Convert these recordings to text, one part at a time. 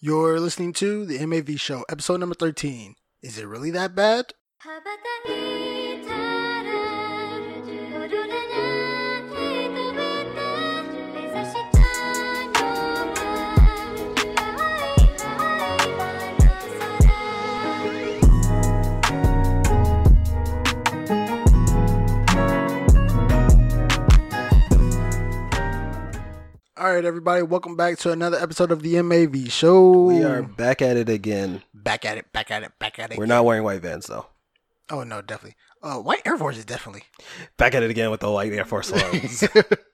You're listening to the MAV Show, episode number 13. Is it really that bad? All right, everybody, welcome back to another episode of the MAV Show. We are back at it again. back at it, back at it, back at it. We're not wearing white vans though. Oh, no, definitely. Uh, White Air Force is definitely. Back at it again with the white Air Force Ones.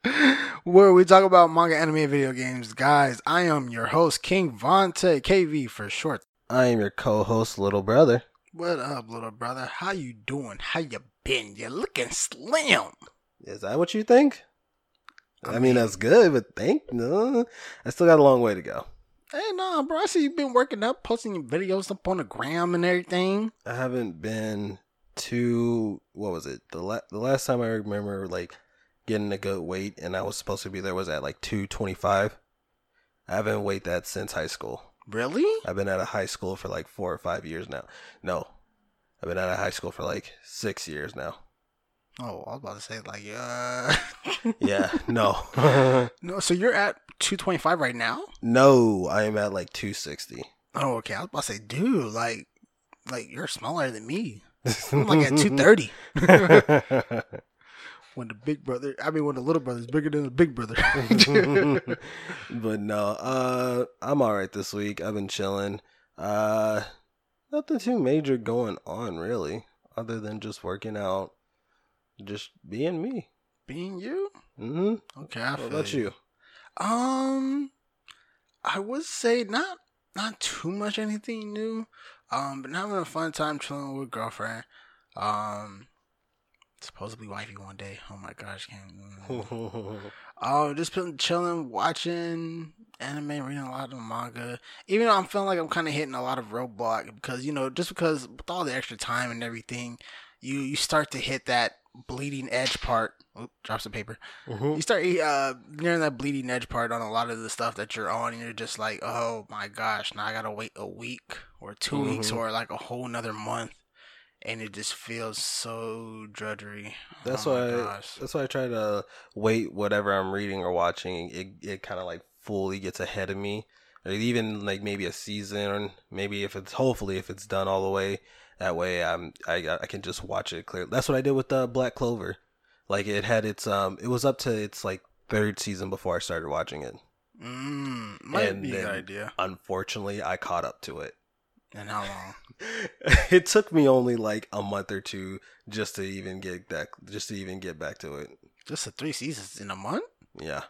Where we talk about manga, anime, and video games. Guys, I am your host, King Vontae, KV for short. I am your co-host, little brother. What up, little brother? How you doing? How you been? You're looking slim. Is that what you think? I I, mean- mean, that's good, but think no, uh, I still got a long way to go. Hey, nah, bro. I see you've been working up, posting your videos up on the gram and everything. I haven't been to what was it? The la- the last time I remember like getting a good weight, and I was supposed to be there was at like two twenty five. I haven't weighed that since high school. Really? I've been out of high school for like four or five years now. No, I've been out of high school for like six years now. Oh, I was about to say like, uh, Yeah, no, no. So you're at 225 right now? no, I am at like two sixty. Oh, okay. I was about to say, dude, like, like you're smaller than me. I'm like at 230. when the big brother, I mean, when the little brother's bigger than the big brother. but no, uh, I'm all right this week. I've been chilling. Uh, nothing too major going on really, other than just working out, just being me. Being you? hmm Okay. I What about you? Um, I would say not not too much anything new. Um, but having a fun time chilling with girlfriend. Um, supposedly wifey one day. Oh my gosh, can't. Oh, just been chilling, watching anime, reading a lot of manga. Even though I'm feeling like I'm kind of hitting a lot of roadblock because you know, just because with all the extra time and everything, you you start to hit that bleeding edge part. Oop, drop some paper. Mhm. You start uh nearing that bleeding edge part on a lot of the stuff that you're on, and you're just like, oh my gosh, now I gotta wait a week or 2 weeks Mhm. or like a whole another month, and it just feels so drudgery. That's oh why. gosh. That's why I try to wait whatever I'm reading or watching. It it kind of like fully gets ahead of me, or even like maybe a season, or maybe if it's hopefully if it's done all the way. That way, I'm I I can just watch it clear. That's what I did with uh, Black Clover. Like it had its um, it was up to its like third season before I started watching it. Mm, might And be then- idea. Unfortunately, I caught up to it. And how long? it took me only like a month or two just to even get that, just to even get back to it. Just the three seasons in a month? Yeah.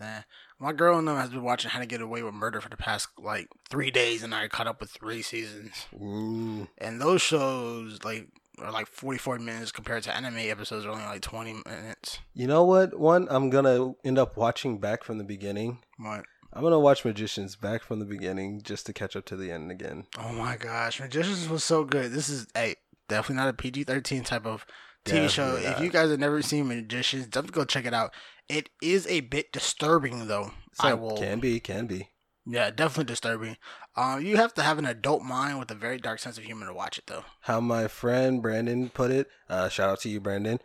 Eh. My girl and them has been watching How to Get Away with Murder for the past like three days, and I caught up with three seasons. Mm, And those shows like are like forty four minutes compared to anime episodes are only like twenty minutes. You know what? One, I'm gonna end up watching back from the beginning. What? I'm gonna watch Magicians back from the beginning just to catch up to the end again. Oh my gosh, Magicians was so good. This is a definitely not a PG thirteen type of TV show. Definitely If you guys have never seen Magicians, definitely go check it out. It is a bit disturbing though. I will. Can be, can be. Yeah, definitely disturbing. Um, you have to have an adult mind with a very dark sense of humor to watch it though. How my friend Brandon put it. Uh, shout out to you, Brandon.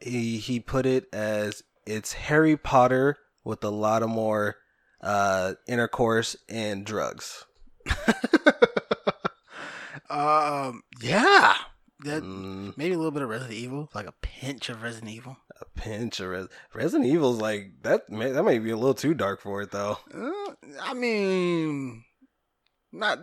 He he put it as it's Harry Potter with a lot of more uh, intercourse and drugs. um, yeah, that Mm, maybe a little bit of Resident Evil, like a pinch of Resident Evil. a pinch of Res- Resident Evil's like that. May, that may be a little too dark for it though. Uh, I mean, not.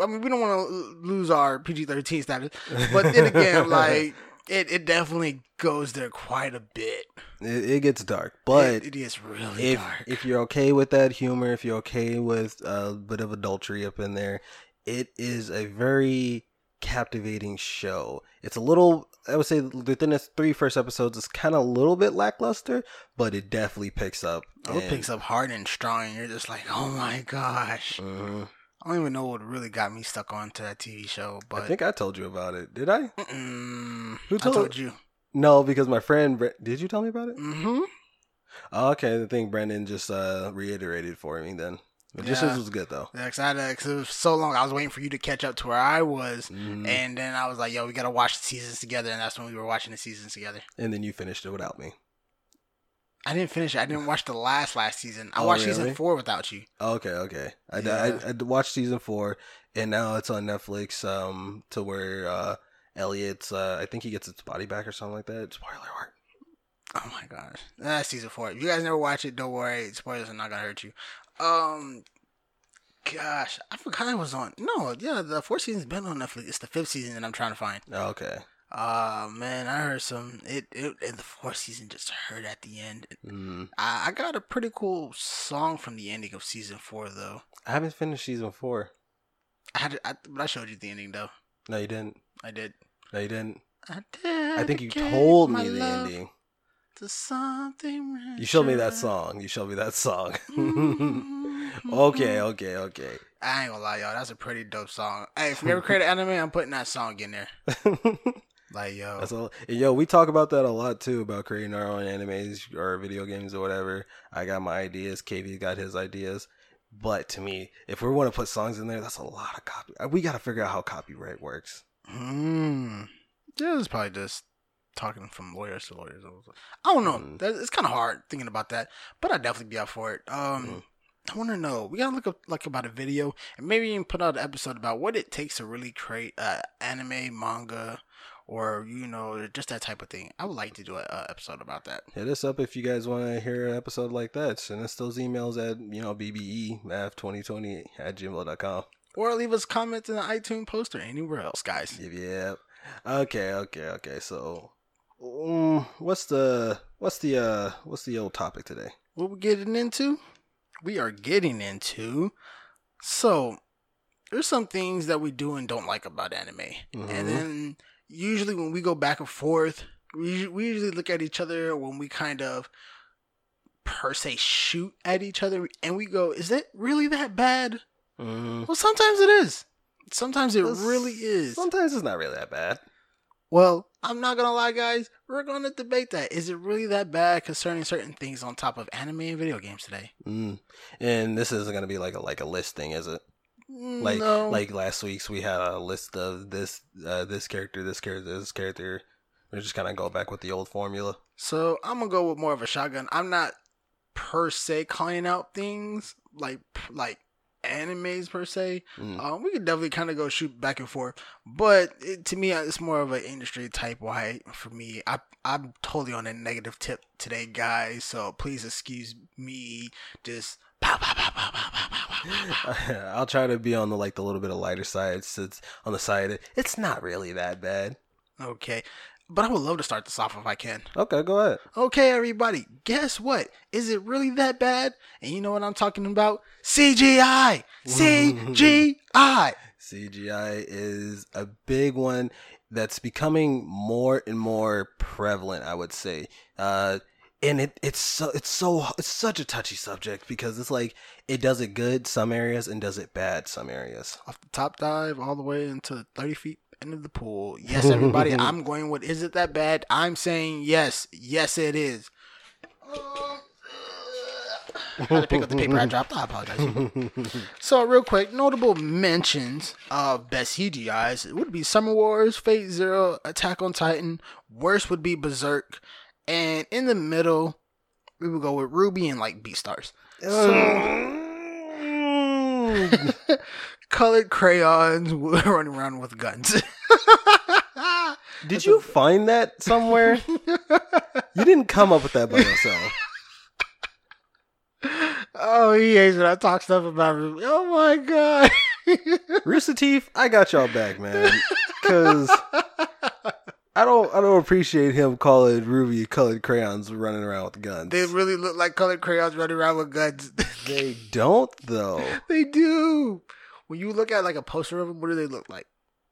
I mean, we don't want to lose our PG thirteen status, but then again, like it, it definitely goes there quite a bit. It, it gets dark, but it, it is really if dark. if you're okay with that humor, if you're okay with a bit of adultery up in there, it is a very captivating show. It's a little, I would say, within its three first episodes, it's kind of a little bit lackluster, but it definitely picks up. oh, it picks up hard and strong, and you're just like, oh my gosh. hmm I don't even know what really got me stuck onto that TV show, but I think I told you about it. Did I? mm, Who I told- told you. No, because my friend. Did you tell me about it? Mm-hmm. Oh, okay, the thing Brandon just uh, reiterated for me then. Magicians Yeah. was good though. Yeah, 'cause I had because it was so long. I was waiting for you to catch up to where I was, Mhm. and then I was like, "Yo, we gotta watch the seasons together," and that's when we were watching the seasons together. And then you finished it without me. I didn't finish. it. I didn't watch the last last season. I Oh, watched really? season four without you. Okay, okay. I, Yeah. I, I watched season four, and now it's on Netflix. Um, to where uh, Elliot's, uh, I think he gets his body back or something like that. Spoiler alert. Oh my gosh, that's season four. If you guys never watch it, don't worry. Spoilers are not gonna hurt you. Um, gosh, I forgot I was on. No, yeah, the fourth season's been on Netflix. It's the fifth season that I'm trying to find. Oh, Okay. Uh man, I heard some. It it and the fourth season just hurt at the end. Mm. I, I got a pretty cool song from the ending of season four though. I haven't finished season four. I had I, but I showed you the ending though. No, you didn't. I did. No, you didn't. I did. I think you told me the ending. Something. You showed me that song. You showed me that song. Okay, okay, okay. I ain't gonna lie, y'all. That's a pretty dope song. Hey, if we ever create an anime, I'm putting that song in there. Like, yo, That's all. and Yo, we talk about that a lot too about creating our own animes or video games or whatever. I got my ideas. KV got his ideas. But to me, if we want to put songs in there, that's a lot of copy. We got to figure out how copyright works. Hmm. Yeah, it's probably just talking from lawyers to lawyers. I don't know. Mm. That, it's kind of hard thinking about that, but I'd definitely be up for it. Um, Mm. I want to know. We gotta look up like about a video and maybe even put out an episode about what it takes to really create uh, anime, manga, or you know, just that type of thing. I would like to do an episode about that. Hit us up if you guys want to hear an episode like that. Send us those emails at, you know, BBE math2020 at gmail.com. Or leave us comments in the iTunes post or anywhere else, guys. Yep, yep. Okay, okay, okay. So, um, what's the what's the uh what's the old topic today? what we're getting into, we are getting into. So, there's some things that we do and don't like about anime, Mhm. and then usually when we go back and forth, we we usually look at each other when we kind of per se shoot at each other, and we go, "Is it really that bad?" Mm, Well, sometimes it is. Sometimes it Well, really is. Sometimes it's not really that bad. Well, I'm not gonna lie, guys. We're gonna debate that. Is it really that bad concerning certain things on top of anime and video games today? Mm. And this isn't gonna be like a like a list thing, is it? Like no. like last week's we had a list of this uh, this character, this character, this character. We're just kind of go back with the old formula. So I'm gonna go with more of a shotgun. I'm not per se calling out things like like animes per se. Mm. Um, we could definitely kind of go shoot back and forth, but it, to me, it's more of an industry type why for me. I I'm totally on a negative tip today, guys. So please excuse me. Just. Pow, pow, pow, I'll try to be on the like the little bit of lighter side. Since on the side, it's not really that bad. Okay, but I would love to start this off if I can. Okay, go ahead. Okay, everybody, guess what? Is it really that bad? And you know what I'm talking about? CGI! CGI! CGI is a big one that's becoming more and more prevalent. I would say, uh, and it it's so it's so it's such a touchy subject because it's like it does it good some areas and does it bad some areas. Off the top dive all the way into 30 feet into the pool. Yes, everybody, I'm going with is it that bad? I'm saying yes. Yes, it is. I had to pick up the paper I dropped. I apologize. so, real quick, notable mentions of best CGIs it would be Summer Wars, Fate Zero, Attack on Titan. Worst would be Berserk, and in the middle, we would go with RWBY and like Beastars. Colored crayons running around with guns. Did you find that somewhere? you didn't come up with that by yourself. oh, he hates when I talk stuff about RWBY. Oh my god. Rooster Teeth, I got y'all back, man. Cause I don't I don't appreciate him calling RWBY colored crayons running around with guns. they really look like colored crayons running around with guns. They don't though. they do. When you look at like a poster of them, what do they look like?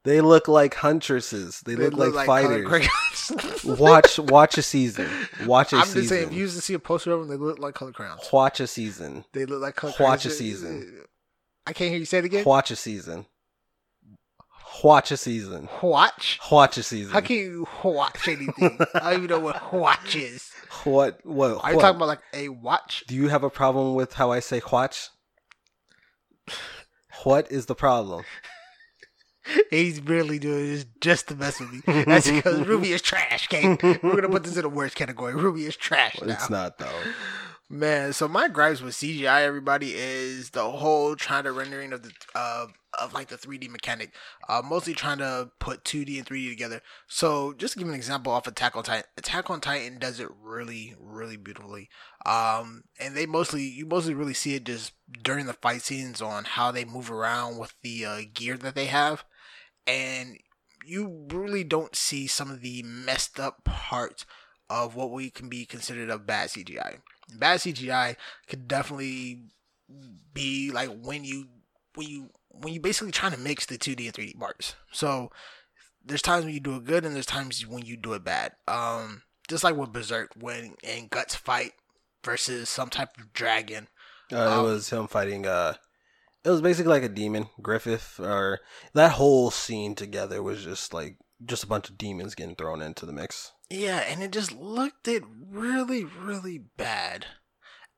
They look like huntresses. They, look, like, colored fighters. watch watch a season. Watch a I'm season. just saying, if you used to see a poster of them, they look like colored crayons. watch a season. They look like colored Watch a season. I can't hear you say it again. Watch a season. Watch a season. Watch. Watch a season. How can you watch anything? I don't even know what watch is. what what Are you what? talking about like a watch? Do you have a problem with how I say watch? What is the problem? He's barely doing this just to mess with me. That's because RWBY is trash, okay? We're gonna put this in the worst category. RWBY is trash now. It's not though. Man, so my gripes with CGI, everybody, is the whole trying to rendering of the uh, of like the 3D mechanic. Uh, mostly trying to put 2D and 3D together. So just to give an example off Attack on Titan. Attack on Titan does it really, really beautifully. Um, and they mostly you mostly really see it just during the fight scenes on how they move around with the uh, gear that they have, and you really don't see some of the messed up parts of what we can be considered a bad CGI bad CGI could definitely be like when you when you when you basically trying to mix the 2D and 3D parts. So there's times when you do it good and there's times when you do it bad. Um, just like with Berserk when in Guts fight versus some type of dragon. Uh, Um, it was him fighting. Uh, it was basically like a demon, Griffith, or that whole scene together was just like just a bunch of demons getting thrown into the mix. Yeah, and it just looked it really really bad,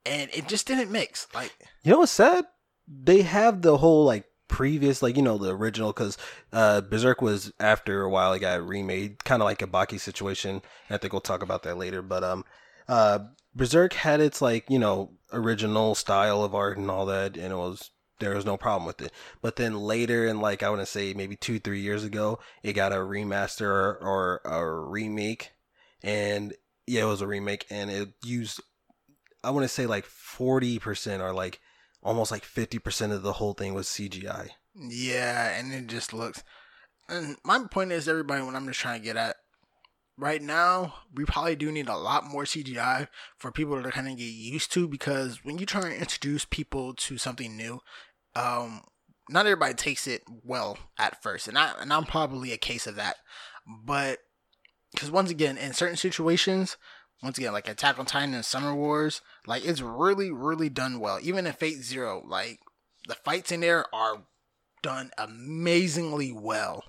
and it just didn't mix. Like You know what's sad? They have the whole like previous, like you know, the original because uh, Berserk was after a while it got remade, kind of like a Baki situation. I think we'll talk about that later. But um, uh, Berserk had its like you know original style of art and all that, and it was there was no problem with it. But then later, in like I want to say maybe two three years ago, it got a remaster or, or a remake, and yeah, it was a remake, and it used I want to say like forty percent or like almost like fifty percent of the whole thing was CGI. Yeah, and it just looks. And my point is, everybody, what I'm just trying to get at, right now, we probably do need a lot more CGI for people to kind of get used to because when you try and introduce people to something new, um, not everybody takes it well at first, and I and I'm probably a case of that. But because once again, in certain situations, once again, like Attack on Titan and Summer Wars, like it's really, really done well. Even in Fate Zero, like the fights in there are done amazingly well.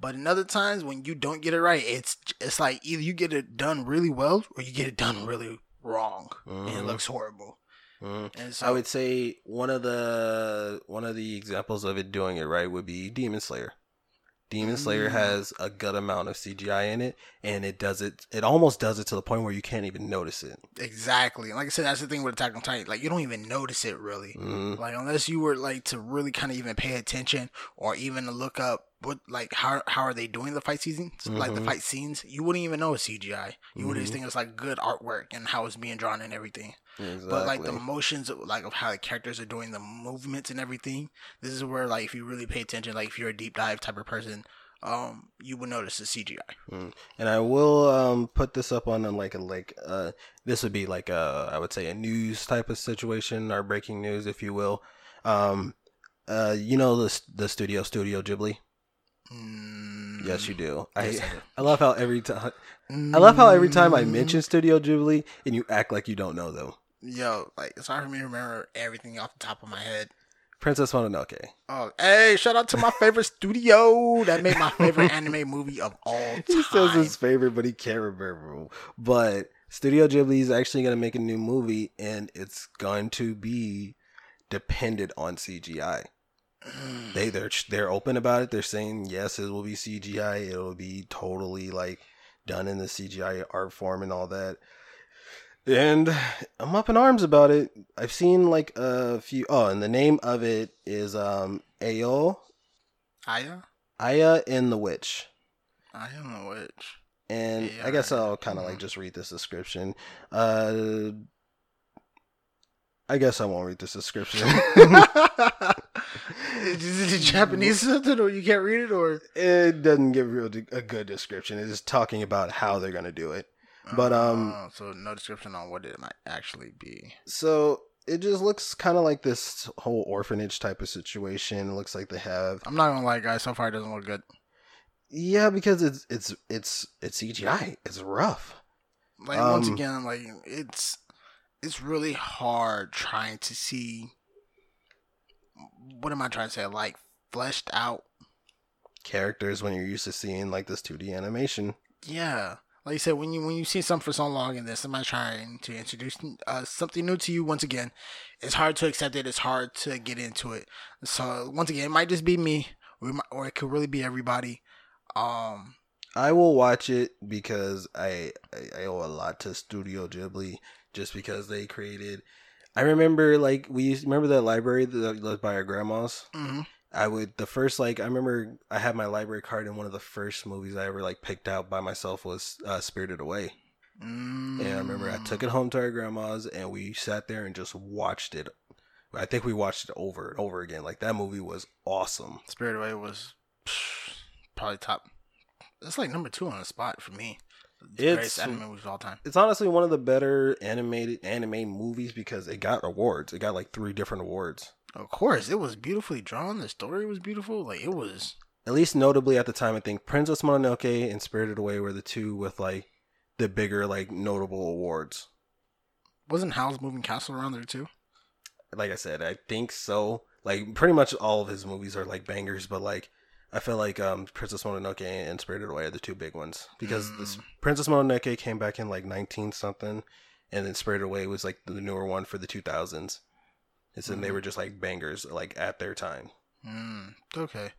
But in other times when you don't get it right, it's it's like either you get it done really well or you get it done really wrong, and it Mhm. looks horrible. Mhm. And so I would say one of the one of the examples of it doing it right would be Demon Slayer. Demon Slayer Mm. has a good amount of CGI in it, and it does it. It almost does it to the point where you can't even notice it. exactly, and like I said, that's the thing with Attack on Titan. Like you don't even notice it really. Mhm. Like unless you were like to really kind of even pay attention or even to look up what like how how are they doing the fight scenes, like the Mhm. fight scenes, you wouldn't even know it's CGI. You would just Mhm. think it's like good artwork and how it's being drawn and everything. Exactly. But like the motions, of, like of how the characters are doing the movements and everything, this is where like if you really pay attention, like if you're a deep dive type of person, um, you will notice the CGI. and I will um put this up on like a like uh this would be like a I would say a news type of situation or breaking news if you will. Um uh you know the the studio Studio Ghibli? Mm, Yes, you do. yes, I I do. I love how every time I love how every time I Mm, mention Studio Ghibli and you act like you don't know them. Yo, like it's hard for me to remember everything off the top of my head. Princess Mononoke. Oh, hey, shout out to my favorite studio that made my favorite anime movie of all time. He says his favorite, but he can't remember. But Studio Ghibli is actually going to make a new movie, and it's going to be dependent on CGI. Mm. They they're they're open about it. They're saying yes, it will be CGI. It will be totally like done in the CGI art form and all that. And I'm up in arms about it. I've seen like a few. Oh, and the name of it is um Ayo Aya, Aya in the Witch. I don't know. And Yeah, I guess. I'll kind of like just read this description. Uh, I guess I won't read this description. is it Japanese something, or you can't read it, or? it doesn't give real a good description. It's just talking about how they're gonna do it. But, um, Oh, so no description on what it might actually be. So it just looks kind of like this whole orphanage type of situation. It looks like they have I'm not gonna lie, guys. So far, it doesn't look good. yeah, because it's it's it's it's CGI. It's rough. Like once Um, again, like it's it's really hard trying to see. What am I trying to say? Like fleshed out. Characters when you're used to seeing like this 2D animation. Yeah. Like you said, when you when you see something for so long and then somebody trying to introduce uh, something new to you once again, it's hard to accept it. It's hard to get into it. So once again, it might just be me, or it, might, or it could really be everybody. Um, I will watch it because I, I owe a lot to Studio Ghibli just because they created. I remember like we used remember that library that was by our grandma's. mhm. I would the first like I remember I had my library card and one of the first movies I ever like picked out by myself was uh, Spirited Away. mm And I remember I took it home to our grandma's and we sat there and just watched it. I think we watched it over and over again. Like that movie was awesome. Spirited Away was probably top. It's like number two on the spot for me. The It's- greatest anime movies of all time. It's honestly one of the better animated anime movies because it got awards. It got like three different awards. Of course, it was beautifully drawn. The story was beautiful. Like it was. At least notably at the time, I think Princess Mononoke and Spirited Away were the two with like the bigger like notable awards. Wasn't Howl's Moving Castle around there too? Like I said, I think so. Like pretty much all of his movies are like bangers, but like I feel like um Princess Mononoke and Spirited Away are the two big ones because this Mm. Princess Mononoke came back in like nineteen something, and then Spirited Away was like the newer one for the two thousands. And so they Mhm. were just like bangers like at their time. Mm, okay,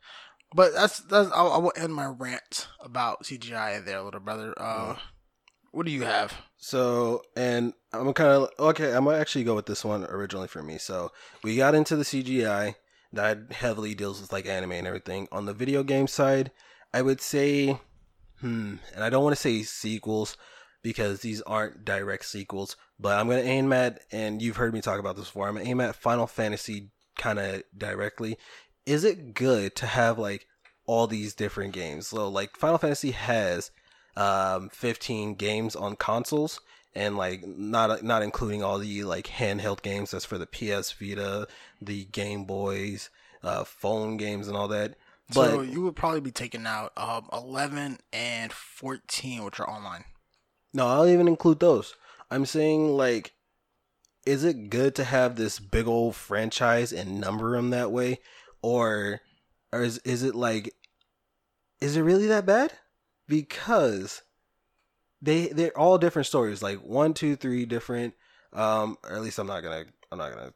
but that's that's. I, I will end my rant about CGI there, little brother. Uh, what do you have? So, and I'm kind of okay. I'm gonna actually go with this one originally for me. So, we got into the CGI that heavily deals with like anime and everything. On the video game side, I would say, hmm, and I don't want to say sequels because these aren't direct sequels, but I'm gonna aim at, and you've heard me talk about this before. I'm gonna aim at Final Fantasy kind of directly. Is it good to have like all these different games? So, like Final Fantasy has um 15 games on consoles and like not not including all the like handheld games that's for the PS Vita, the Game Boys, uh phone games and all that. But so you would probably be taking out um eleven and fourteen, which are online. No, I'll even include those. I'm saying like is it good to have this big old franchise and number them that way or or is is it like is it really that bad? Because they they're all different stories, like one, two, three different. Um, or at least I'm not gonna I'm not gonna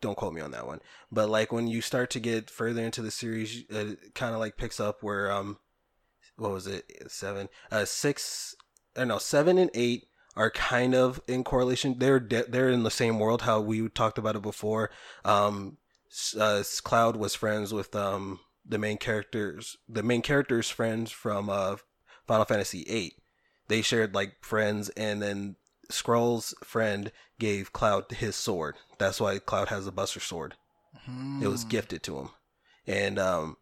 don't quote me on that one. But like when you start to get further into the series, it kind of like picks up where um, what was it seven, uh, six, I know seven and eight are kind of in correlation. They're de- they're in the same world. How we talked about it before. Um, uh, Cloud was friends with um the main characters, the main characters' friends from uh Final Fantasy VIII. They shared like friends, and then Skrull's friend gave Cloud his sword. That's why Cloud has a Buster sword. It was Hmm. gifted to him, and um,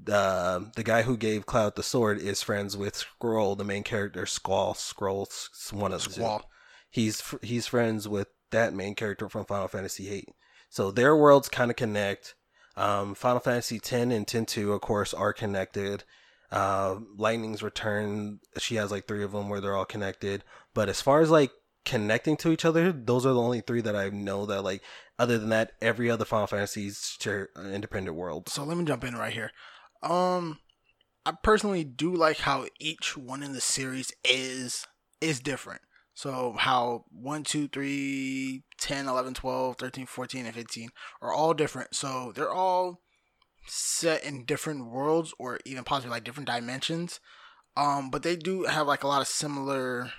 the the guy who gave Cloud the sword is friends with Skrull, the main character. Squall, Skrull, s- one of two. Squall. He's he's friends with that main character from Final Fantasy VIII. So their worlds kind of connect. Um, Final Fantasy X and X two, of course, are connected. Uh, Lightning's Return, she has like three of them where they're all connected. But as far as like connecting to each other, those are the only three that I know that like. Other than that, every other Final Fantasy's share an independent world. So let me jump in right here. Um, I personally do like how each one in the series is is different. So how 1, 2, 3, 10, 11, 12, 13, 14, and 15 are all different. So they're all set in different worlds or even possibly like different dimensions. Um, but they do have like a lot of similar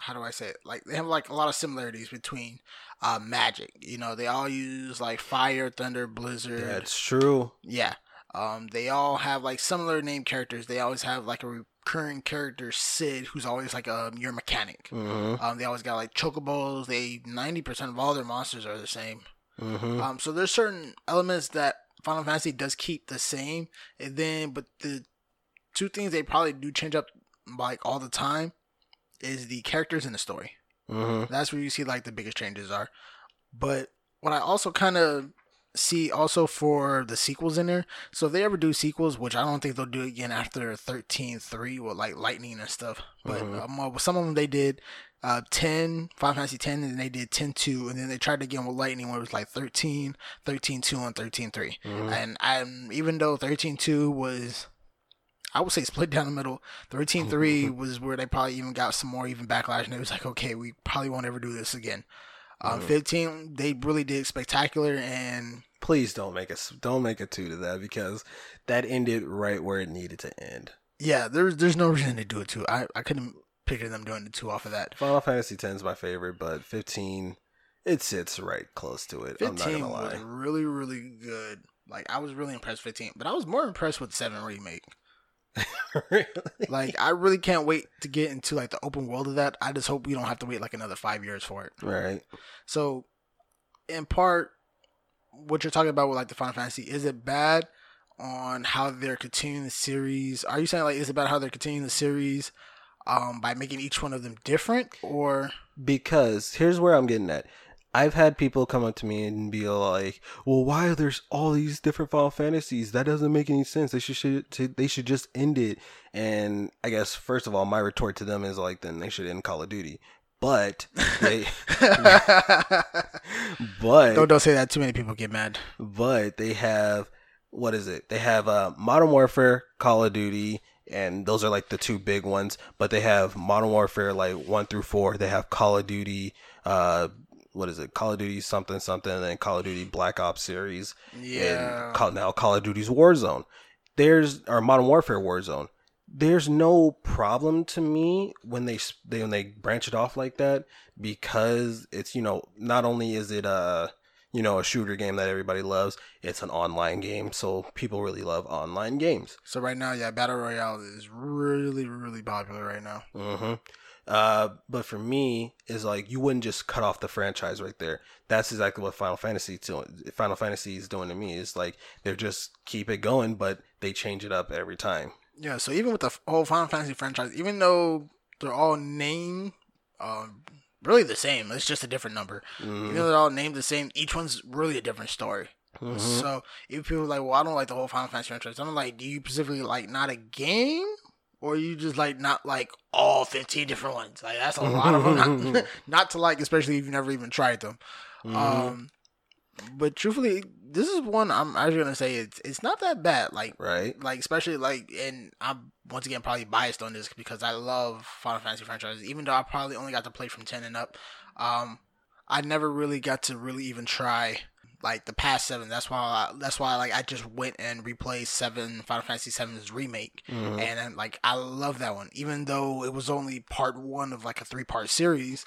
how do I say it? Like they have like a lot of similarities between uh magic. You know, they all use like fire, thunder, blizzard. That's true. Yeah. Um, they all have like similar name characters. They always have like a recurring character, Cid, who's always like um your mechanic. hmm Um, they always got like chocobos. They ninety percent of all their monsters are the same. hmm Um, so there's certain elements that Final Fantasy does keep the same, and then but the two things they probably do change up like all the time is the characters in the story. hmm That's where you see like the biggest changes are. But what I also kind of see also for the sequels in there, so if they ever do sequels, which I don't think they'll do again after 13.3 with like lightning and stuff, but Mhm. um, some of them they did uh 10 Final Fantasy 10 and then they did 10.2 and then they tried again with lightning where it was like 13 13.2 and 13.3 Mhm. and um, even though 13.2 was I would say split down the middle. 13 3 was where they probably even got some more even backlash, and it was like, okay, we probably won't ever do this again. Um, Mhm. 15, they really did spectacular, and Please don't make us don't make a two to that because that ended right where it needed to end. yeah, there's there's no reason to do it too. I, I couldn't picture them doing the two off of that. Final Fantasy X is my favorite, but 15 it sits right close to it. I'm not 15 gonna was really, really good. Like, I was really impressed with 15, but I was more impressed with 7 Remake. really? Like, I really can't wait to get into, like, the open world of that. I just hope we don't have to wait, like, another five years for it. Right. So, in part, what you're talking about with like the Final Fantasy, is it bad on how they're continuing the series? Are you saying like is it bad how they're continuing the series um, by making each one of them different, or because here's where I'm getting at. I've had people come up to me and be like, "Well, why are all these different Final Fantasies? That doesn't make any sense. They should, should they should just end it." And I guess first of all, my retort to them is like, "Then they should end Call of Duty." But they, but don't don't say that. Too many people get mad. but they have what is it? They have uh, Modern Warfare, Call of Duty, and those are like the two big ones. But they have Modern Warfare like one through four. They have Call of Duty. Uh, what is it? Call of Duty something something, and then Call of Duty Black Ops series. Yeah, And Call, now Call of Duty's Warzone. There's or Modern Warfare Warzone. There's no problem to me when they, they when they branch it off like that because it's you know not only is it a you know a shooter game that everybody loves, it's an online game, so people really love online games. so right now, yeah, battle royale is really really popular right now. hmm Uh, but for me, is like you wouldn't just cut off the franchise right there. That's exactly what Final Fantasy to Final Fantasy is doing to me. It's like they're just keep it going, but they change it up every time. Yeah, so even with the whole Final Fantasy franchise, even though they're all named um, really the same, it's just a different number. Mhm. Even though they're all named the same, each one's really a different story. Mhm. So if people are like, well, I don't like the whole Final Fantasy franchise, I'm like, do you specifically like not a game, or you just like not like all 15 different ones? Like that's a lot of them not, not to like, especially if you've never even tried them. Mhm. Um, but truthfully, this is one I'm actually gonna say it's it's not that bad. Like right. like especially like and I'm once again probably biased on this because I love Final Fantasy franchises even though I probably only got to play from 10 and up um I never really got to really even try like the past 7 that's why I, that's why like I just went and replayed 7 Final Fantasy 7's remake Mhm. and then, like I love that one even though it was only part 1 of like a 3 part series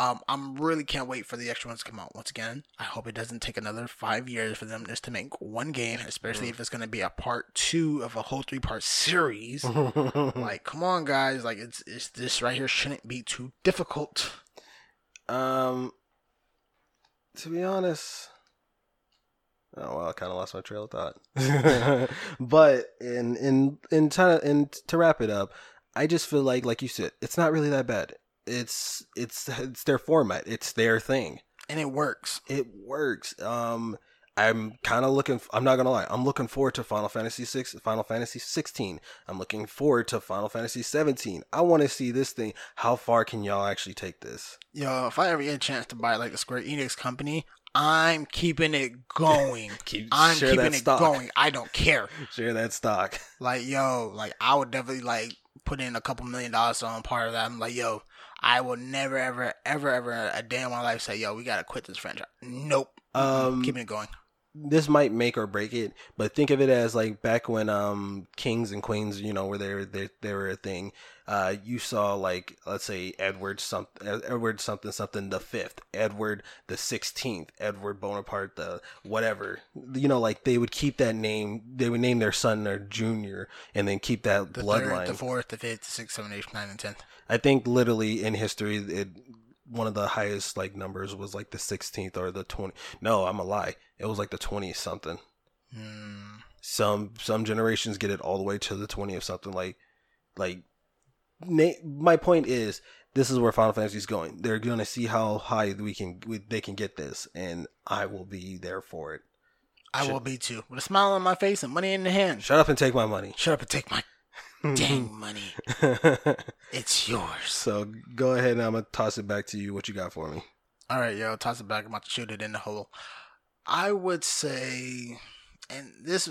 um, I'm really can't wait for the extra ones to come out. Once again, I hope it doesn't take another five years for them just to make one game, especially if it's going to be a part two of a whole three part series. like, come on, guys! Like, it's it's this right here shouldn't be too difficult. um, to be honest, oh well, I kind of lost my trail of thought. but in in in to, in to wrap it up, I just feel like, like you said, it's not really that bad. It's it's it's their format. It's their thing. And it works. It works. Um, I'm kind of looking. I'm not gonna lie. I'm looking forward to Final Fantasy six, Final Fantasy sixteen. I'm looking forward to Final Fantasy seventeen. I want to see this thing. How far can y'all actually take this? Yo, if I ever get a chance to buy like the Square Enix company, I'm keeping it going. Keep I'm keeping it stock. going. I don't care. Share that stock. Like, yo, like I would definitely like put in a couple million dollars on part of that. I'm like, yo, I will never, ever, ever, ever a day in my life say, yo, we gotta quit this franchise. Nope. Um, keeping it going. This might make or break it, but think of it as like back when um kings and queens, you know, were they they, they were a thing. Uh, you saw like let's say Edward something, Edward something something the fifth, Edward the sixteenth, Edward Bonaparte the whatever. You know, like they would keep that name. They would name their son their junior, and then keep that The bloodline. third, the fourth, the fifth, the sixth, seventh, eighth, ninth, and tenth. I think literally in history, it one of the highest like numbers was like the 16th or the 20. No, I'm a lie. It was like the 20 something. Hmm. Some some generations get it all the way to the 20 of something like like. Na- my point is, this is where Final Fantasy is going. They're gonna see how high we can we, they can get this, and I will be there for it. I Shut- will be too. With a smile on my face and money in the hand. Shut up and take my money. Shut up and take my dang money. It's yours. so go ahead and I'm gonna toss it back to you. What you got for me? All right, yo, toss it back. I'm about to shoot it in the hole. I would say, and this,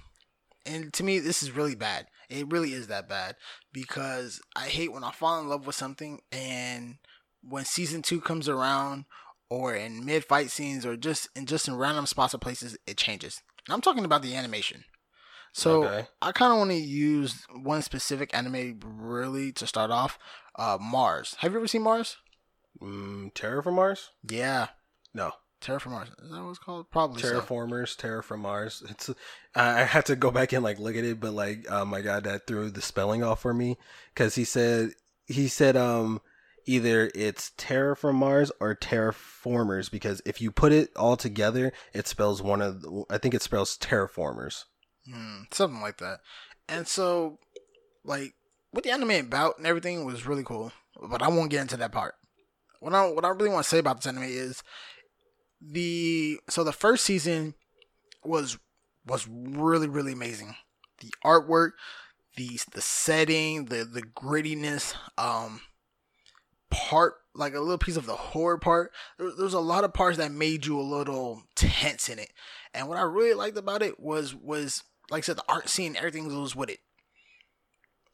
and to me, this is really bad. It really is that bad because I hate when I fall in love with something and when season two comes around or in mid fight scenes or just in just in random spots or places, it changes. And I'm talking about the animation. So Okay. I kind of want to use one specific anime really to start off. Uh, Mars. Have you ever seen Mars? Mm, Terror from Mars? Yeah, No. Terror from Mars. Is that what it's called? Probably. so. Terra Formars, Terror from Mars. It's I I had to go back and like look at it, but like uh, my god, that threw the spelling off for me because he said he said um either it's Terror from Mars or Terra Formars because if you put it all together, it spells one of the, I think it spells Terraformers. Hmm, something like that. And so, like, what the anime about and everything was really cool. But I won't get into that part. What I what I really want to say about this anime is the so the first season was was really really amazing. The artwork, the the setting, the the grittiness, um, part like a little piece of the horror part. There, there was a lot of parts that made you a little tense in it. And what I really liked about it was was like I said, the art scene, everything was with it.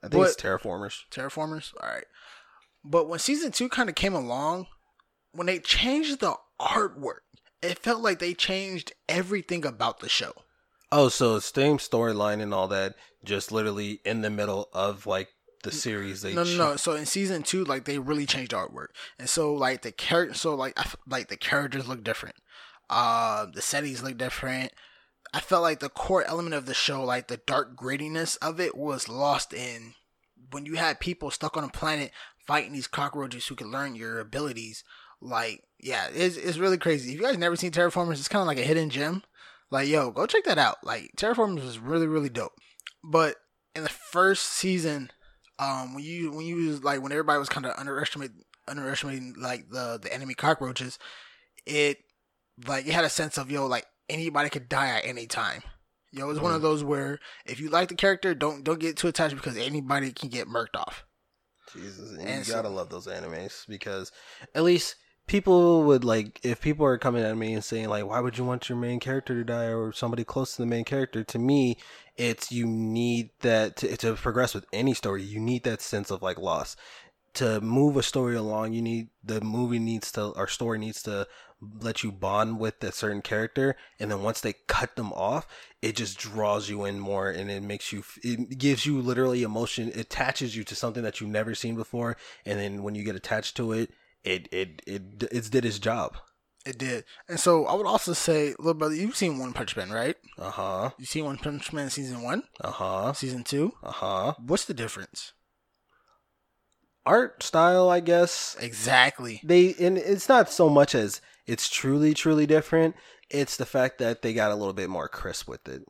I think it's But- Terra Formars. Terraformers, all right. But when season two kind of came along, when they changed the artwork, it felt like they changed everything about the show. Oh, so same storyline and all that, just literally in the middle of like the series. They no, no, ch- no. So in season two, like they really changed the artwork, and so like the character, so like I f- like the characters look different. Uh, the settings look different. I felt like the core element of the show, like the dark grittiness of it, was lost in when you had people stuck on a planet fighting these cockroaches who could learn your abilities. Like, yeah, it's it's really crazy. If you guys never seen Terra Formars, it's kind of like a hidden gem. Like, yo, go check that out. Like, Terra Formars was really really dope. But in the first season, um when you when you was like when everybody was kind of underestimating underestimating like the the enemy cockroaches it like it had a sense of yo like anybody could die at any time yo it's one of mm. those where if you like the character don't don't get too attached because anybody can get murked off Jesus, and And you so- gotta love those animes because at least people would like if people are coming at me and saying like, "Why would you want your main character to die or somebody close to the main character?" To me, it's you need that to, to progress with any story. You need that sense of like loss to move a story along. You need the movie needs to our story needs to let you bond with a certain character and then once they cut them off it just draws you in more and it makes you it gives you literally emotion it attaches you to something that you've never seen before and then when you get attached to it it it it it's did its job. It did. And so i would also say little brother you've seen one punch man right? Uh-huh. You seen one punch man season one? Uh-huh. Season two? Uh-huh. What's the difference? Art style i guess. Exactly. They and it's not so much as it's truly truly different. It's the fact that they got a little bit more crisp with it.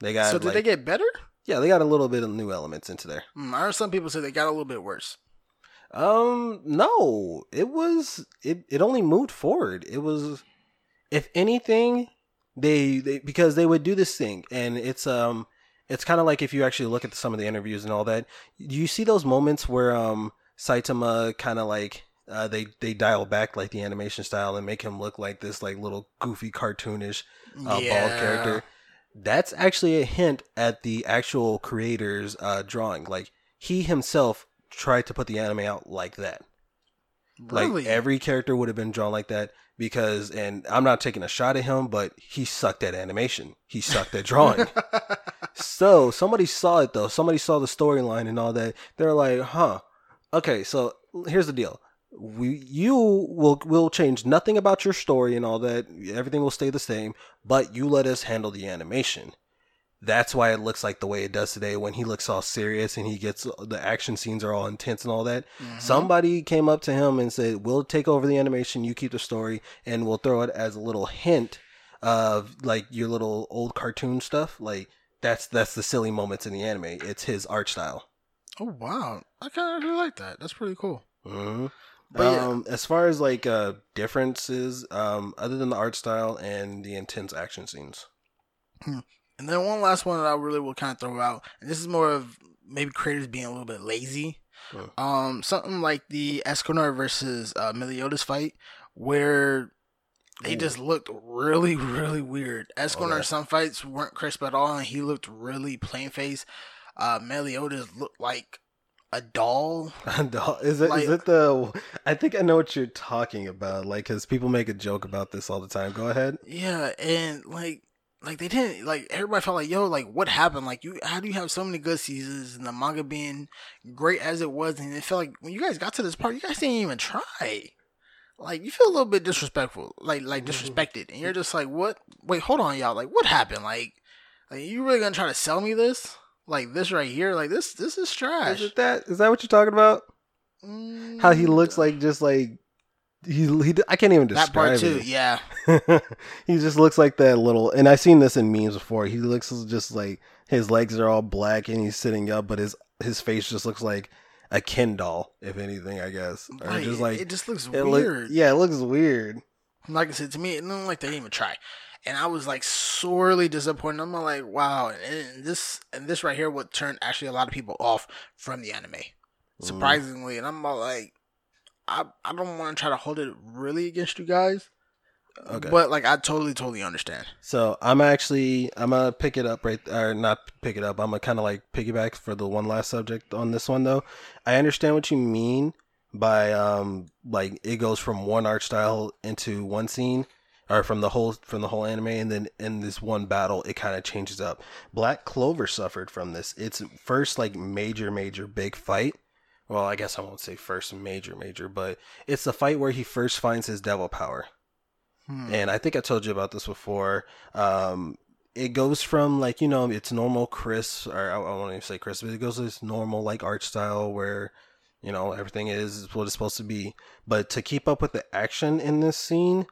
They got so did like, they get better? Yeah they got a little bit of new elements into there. Hmm, i heard some people say they got a little bit worse. Um, no, it was it. It only moved forward. It was, if anything, they they because they would do this thing, and it's um, it's kind of like if you actually look at some of the interviews and all that, you see those moments where um, Saitama kind of like uh, they they dial back like the animation style and make him look like this like little goofy cartoonish uh, bald character. That's actually a hint at the actual creator's uh, drawing. Like he himself tried to put the anime out like that. really Like every character would have been drawn like that because, and I'm not taking a shot at him, but he sucked at animation. He sucked at drawing. so somebody saw it though. Somebody saw the storyline and all that. They're like, huh. Okay, so here's the deal. We you will will change nothing about your story and all that. Everything will stay the same, but you let us handle the animation. That's why it looks like the way it does today when he looks all serious and he gets the action scenes are all intense and all that. Mhm. Somebody came up to him and said, "We'll take over the animation, you keep the story, and we'll throw it as a little hint of like your little old cartoon stuff. Like that's that's the silly moments in the anime. It's his art style." oh wow i kind of really like that that's pretty cool hmm But yeah. um, as far as like uh differences, um, other than the art style and the intense action scenes. And then one last one that I really will kind of throw out, and this is more of maybe creators being a little bit lazy. Hmm. Um, something like the Escanor versus uh, Meliodas fight, where they Ooh. just looked really, really weird. Escanor, Okay. some fights weren't crisp at all, and he looked really plain face. uh Meliodas looked like a doll. A Doll- is it is Like- it the? I think I know what you're talking about. Like, because people make a joke about this all the time. Go ahead. Yeah, and like like they didn't like everybody felt like yo like what happened like you how do you have so many good seasons and the manga being great as it was and it felt like when you guys got to this part you guys didn't even try like you feel a little bit disrespectful like like mm-hmm. disrespected and you're just like what wait hold on y'all like what happened like like you really gonna try to sell me this like this right here like this this is trash Is it that? Is that what you're talking about? Mm, How he looks like just like he. he I can't even describe that part too it. yeah he just looks like that little and i've seen this in memes before he looks just like his legs are all black and he's sitting up but his his face just looks like a ken doll if anything i guess or Right, just like it just looks it look- weird yeah it looks weird like I said to me, it looked like they didn't even try, and I was like sorely disappointed. I'm like, wow, and this and this right here would turn actually a lot of people off from the anime, surprisingly. And I'm like, I I don't want to try to hold it really against you guys, okay but like I totally totally understand. so i'm actually i'm gonna pick it up right or not pick it up i'm gonna kind of like piggyback for the one last subject on this one though i understand what you mean by um like it goes from one art style into one scene or from the whole from the whole anime and then in this one battle it kind of changes up black clover suffered from this its first like major major big fight well i guess i won't say first major major but it's the fight where he first finds his devil power Hmm. and I think I told you about this before. Um, it goes from like you know it's normal Chris, or I, I won't even say Chris, but it goes to this normal like art style where you know everything is what it's supposed to be. But to keep up with the action in this scene,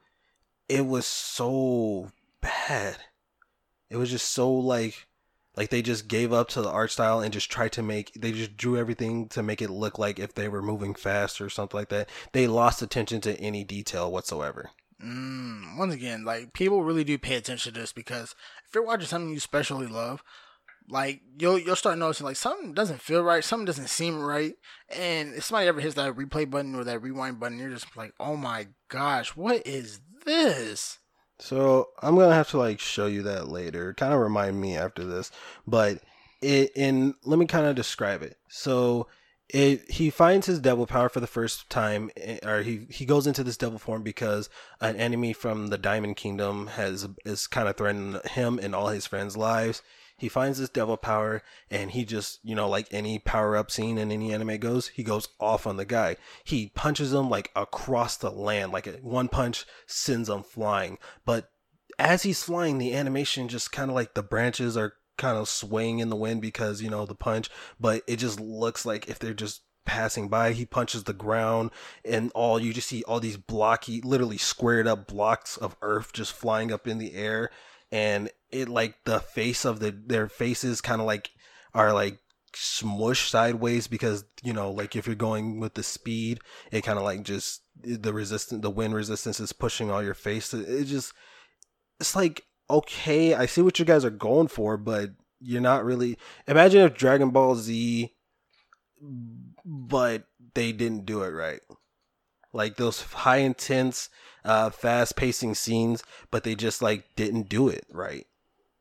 it was so bad. It was just so like like they just gave up to the art style and just tried to make they just drew everything to make it look like if they were moving fast or something like that. They lost attention to any detail whatsoever. Mm, once again, like people really do pay attention to this because if you're watching something you especially love, like you'll you'll start noticing like something doesn't feel right, something doesn't seem right, and if somebody ever hits that replay button or that rewind button, you're just like, oh my gosh, what is this? So I'm gonna have to like show you that later. Kind of remind me after this, but it in let me kind of describe it. So it he finds his devil power for the first time, eh, or he he goes into this devil form because an enemy from the Diamond Kingdom has is kind of threatening him and all his friends' lives. He finds this devil power and he just, you know, like any power up scene in any anime goes, he goes off on the guy. He punches him like across the land, like one punch sends him flying. But as he's flying, the animation just kind of like the branches are kind of swaying in the wind because, you know, the punch, but it just looks like if they're just passing by, he punches the ground and all you just see all these blocky, literally squared up blocks of earth just flying up in the air and it like the face of the their faces kind of like are like smush sideways because you know like if you're going with the speed it kind of like just the resistance the wind resistance is pushing all your face. It just it's like okay i see what you guys are going for but you're not really imagine if dragon ball z but they didn't do it right like those high intense uh fast pacing scenes but they just like didn't do it right.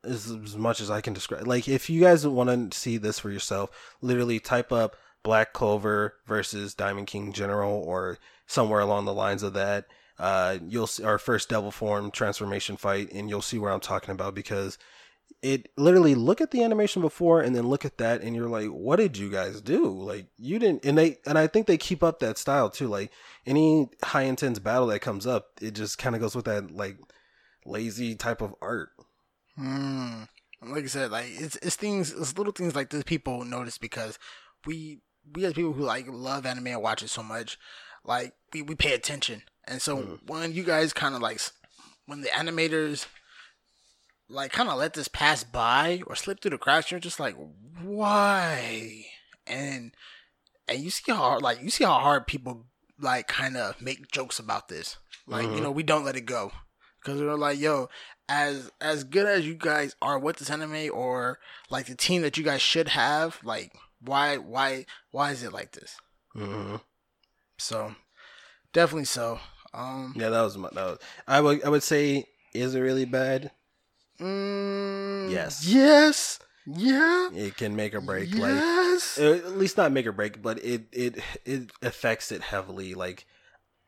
As, as much as i can describe like if you guys want to see this for yourself literally type up black clover versus diamond king general or somewhere along the lines of that uh you'll see our first devil form transformation fight and you'll see where i'm talking about because it literally look at the animation before and then look at that and you're like what did you guys do like you didn't and they and i think they keep up that style too like any high intense battle that comes up it just kind of goes with that like lazy type of art Hmm. Like I said, like it's it's things, it's little things like this people notice because we we as people who like love anime and watch it so much, like we, we pay attention. And so Mhm. when you guys kind of like when the animators like kind of let this pass by or slip through the cracks, you're just like, why? And and you see how hard, like you see how hard people like kind of make jokes about this. Like you Mhm. know we don't let it go because we're like, yo, as as good as you guys are with this anime or like the team that you guys should have, like why why why is it like this? hmm So definitely so. Um yeah that was my that was, i would i would say is it really bad mm, Yes. Yes. Yeah. It can make or break. Yes. uh, at least not make or break, but it it it affects it heavily. Like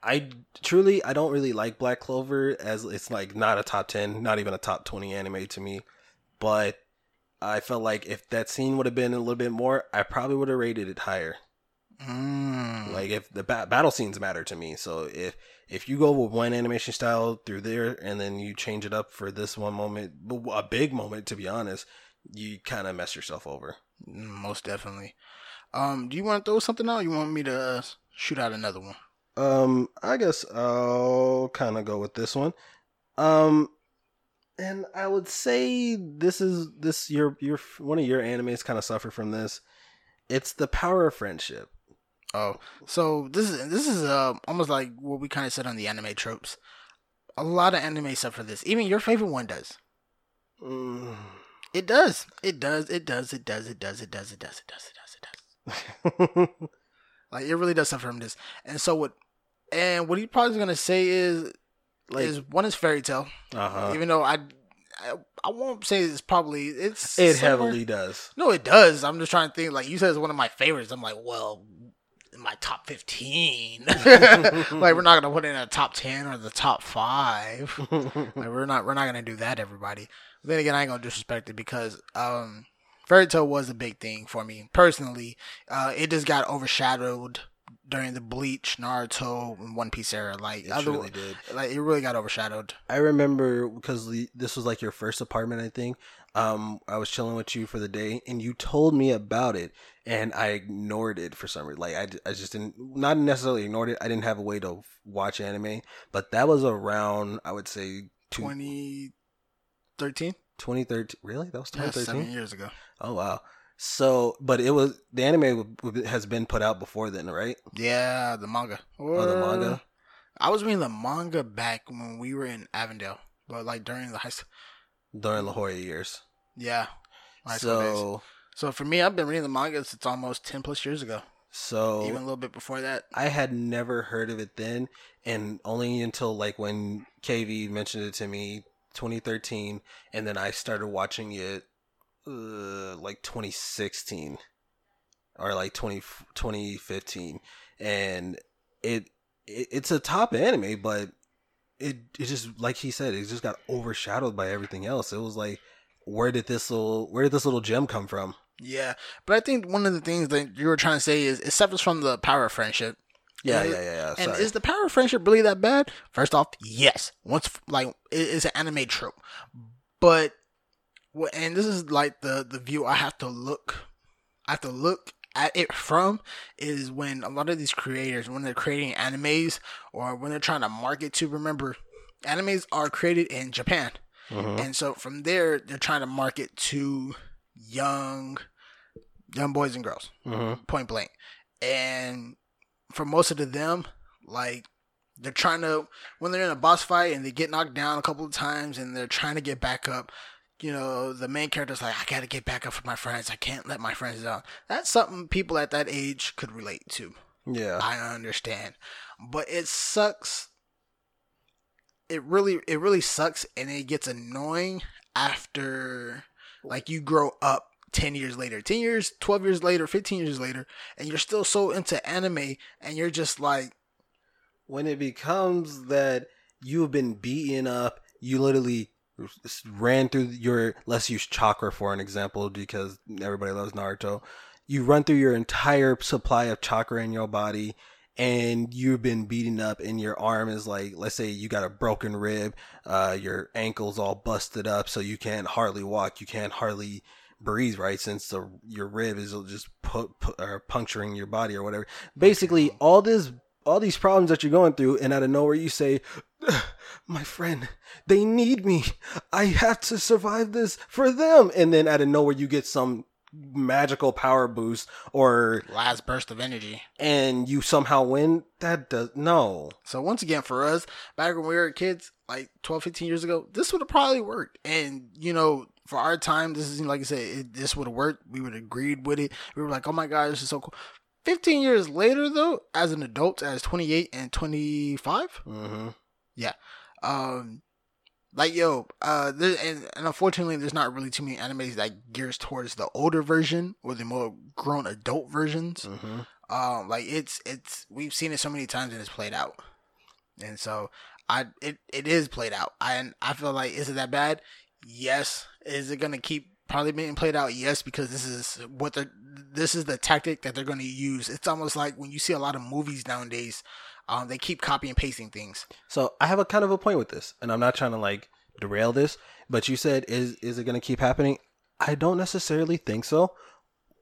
I truly I don't really like Black Clover as it's like not a top ten, not even a top twenty anime to me. But I felt like if that scene would have been a little bit more, I probably would have rated it higher. Mm. Like if the ba- battle scenes matter to me, so if if you go with one animation style through there and then you change it up for this one moment, a big moment to be honest, you kind of mess yourself over. Most definitely. Um, do you want to throw something out? You want me to uh, shoot out another one? Um, I guess I'll kind of go with this one. Um, and I would say this is this your your one of your animes kind of suffer from this. It's the power of friendship. Oh, so this is this is uh, almost like what we kind of said on the anime tropes. A lot of anime suffer this. Even your favorite one does. Mm. It does. It does. It does. It does. It does. It does. It does. It does. It does. It does. Like it really does suffer from this. And so what? And what he probably gonna say is, like is one is Fairy Tail. uh huh. Even though I, I, I won't say it's probably it's It somewhere- heavily does. No, it does. I'm just trying to think. Like you said, it's one of my favorites. I'm like, well, my top fifteen. like we're not gonna put it in a top ten or the top five. Like we're not we're not gonna do that, everybody. Then again, I ain't gonna disrespect it because um, Fairy Tail was a big thing for me personally. Uh, it just got overshadowed during the Bleach, Naruto, and One Piece era. Like It other, truly did. like it really got overshadowed. I remember because this was like your first apartment, I think. Um, I was chilling with you for the day, and you told me about it, and I ignored it for some reason. Like I, I just didn't, not necessarily ignored it. I didn't have a way to watch anime, but that was around, I would say, two, 2013, 2013. Really, that was yeah, 2013. seven years ago. oh wow. So, but it was the anime has been put out before then, right? Yeah, the manga. Oh, the manga. I was reading the manga back when we were in Avondale, but like during the high school. During La Jolla years. Yeah. high school days. So, So for me, I've been reading the manga since almost ten plus years ago. so Even a little bit before that. I had never heard of it then, and only until like when KV mentioned it to me, 2013, and then I started watching it, uh, like 2016 or like 20, 2015, and it, it it's a top anime, but it it just like he said, it just got overshadowed by everything else. It was like, where did this little where did this little gem come from? Yeah, but I think one of the things that you were trying to say is it suffers from the power of friendship. Yeah, And- yeah, yeah, yeah. And is the power of friendship really that bad? First off, yes. Once like it is an anime trope, but and this is like the the view I have to look, I have to look at it from is when a lot of these creators when they're creating animes or when they're trying to market to. Remember, animes are created in Japan. Mhm. And so from there, they're trying to market to young, young boys and girls, Mhm. point blank. And for most of them, like they're trying to when they're in a boss fight and they get knocked down a couple of times and they're trying to get back up. You know, the main character's like, I gotta get back up for my friends. I can't let my friends down. That's something people at that age could relate to. Yeah. I understand. But it sucks. It really it really sucks and it gets annoying after like you grow up 10 years later. 10 years, 12 years later, 15 years later and you're still so into anime and you're just like when it becomes that you've been beaten up, you literally ran through your let's use chakra for an example because everybody loves Naruto. You run through your entire supply of chakra in your body and you've been beaten up and your arm is like let's say you got a broken rib, uh your ankle's all busted up so you can't hardly walk, you can't hardly breathe right since the your rib is just pu- pu- or puncturing your body or whatever. Basically, all this all these problems that you're going through, and out of nowhere you say, "My friend, they need me. I have to survive this for them." And then out of nowhere you get some magical power boost, or last burst of energy. and you somehow win. That does no. So once again, for us, back when we were kids, like 12, 15 years ago, this would have probably worked. And, you know, for our time, this is, like I said, it, this would have worked. We would have agreed with it. We were like, oh my God, this is so cool. 15 years later, though, as an adult, as 28 and 25, Mm-hmm. um, Like yo, uh, there, and, and unfortunately, there's not really too many animes that gears towards the older version or the more grown adult versions. hmm Um, like it's it's we've seen it so many times and it's played out, and so I it it is played out. I and I feel like is it that bad? Yes. Is it gonna keep probably being played out? Yes, because this is what they're this is the tactic that they're gonna use. It's almost like when you see a lot of movies nowadays, um, they keep copy and pasting things. So I have a kind of a point with this, and I'm not trying to like derail this, but you said is is it going to keep happening? I don't necessarily think so.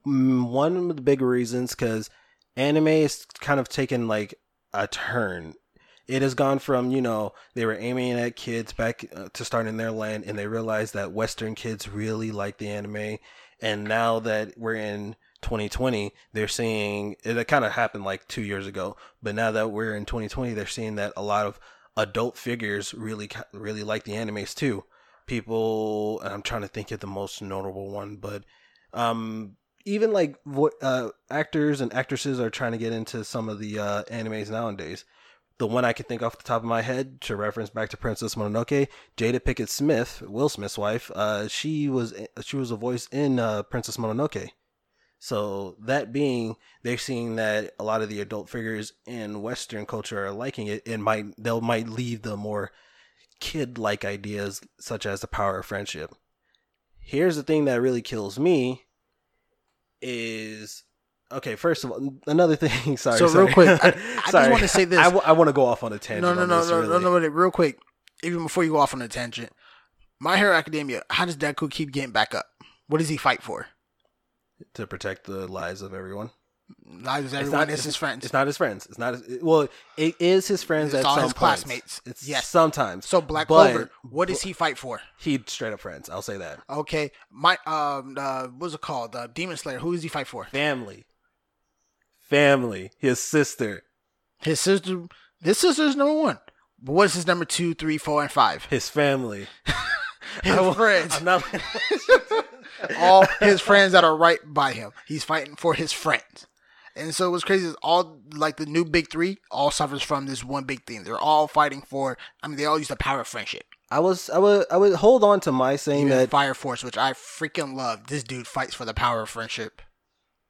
Mm, One of the big reasons because anime is kind of taken like a turn. It has gone from you know they were aiming at kids back uh, to start in their land, and they realized that Western kids really like the anime, and now that we're in 2020, they're seeing it kind of happened like two years ago, but now that we're in 2020, they're seeing that a lot of adult figures really really like the animes too. People, and I'm trying to think of the most notable one, but um, even like uh, actors and actresses are trying to get into some of the uh, animes nowadays. The one I can think off the top of my head to reference back to Princess Mononoke, Jada Pinkett Smith, Will Smith's wife, uh, she was she was a voice in uh, Princess Mononoke. So that being, they're seeing that a lot of the adult figures in Western culture are liking it, and might they'll might leave the more kid-like ideas such as the power of friendship. Here's the thing that really kills me is okay. First of all, another thing. Sorry. So sorry. real quick, I- I just wanna say this. I, want to go off on a tangent. No, no, no, this, no, really. no, no, no, real quick. Even before you go off on a tangent, My Hero Academia. How does Deku keep getting back up? What does he fight for? To protect the lives of everyone. Lives of It's everyone. not- It's his friends. It's not his friends. It's not. His, well, it is his friends It's at all some his points. classmates. It's Yes. sometimes. so Black Clover. What does he fight for? He straight up friends. I'll say that. Okay, my um, uh, what's it called? Uh, Demon Slayer. Who does he fight for? Family. Family. His sister. His sister. His sister's number one. But what is his number two, three, four, and five? His family. His I will- friends. I'm not. all his friends that are right by him. He's fighting for his friends. And so what's crazy is all like the new big three all suffers from this one big thing. They're all fighting for. I mean, they all use the power of friendship. I was. I would. I would hold on to my saying Even that Fire Force, which I freaking love. This dude fights for the power of friendship.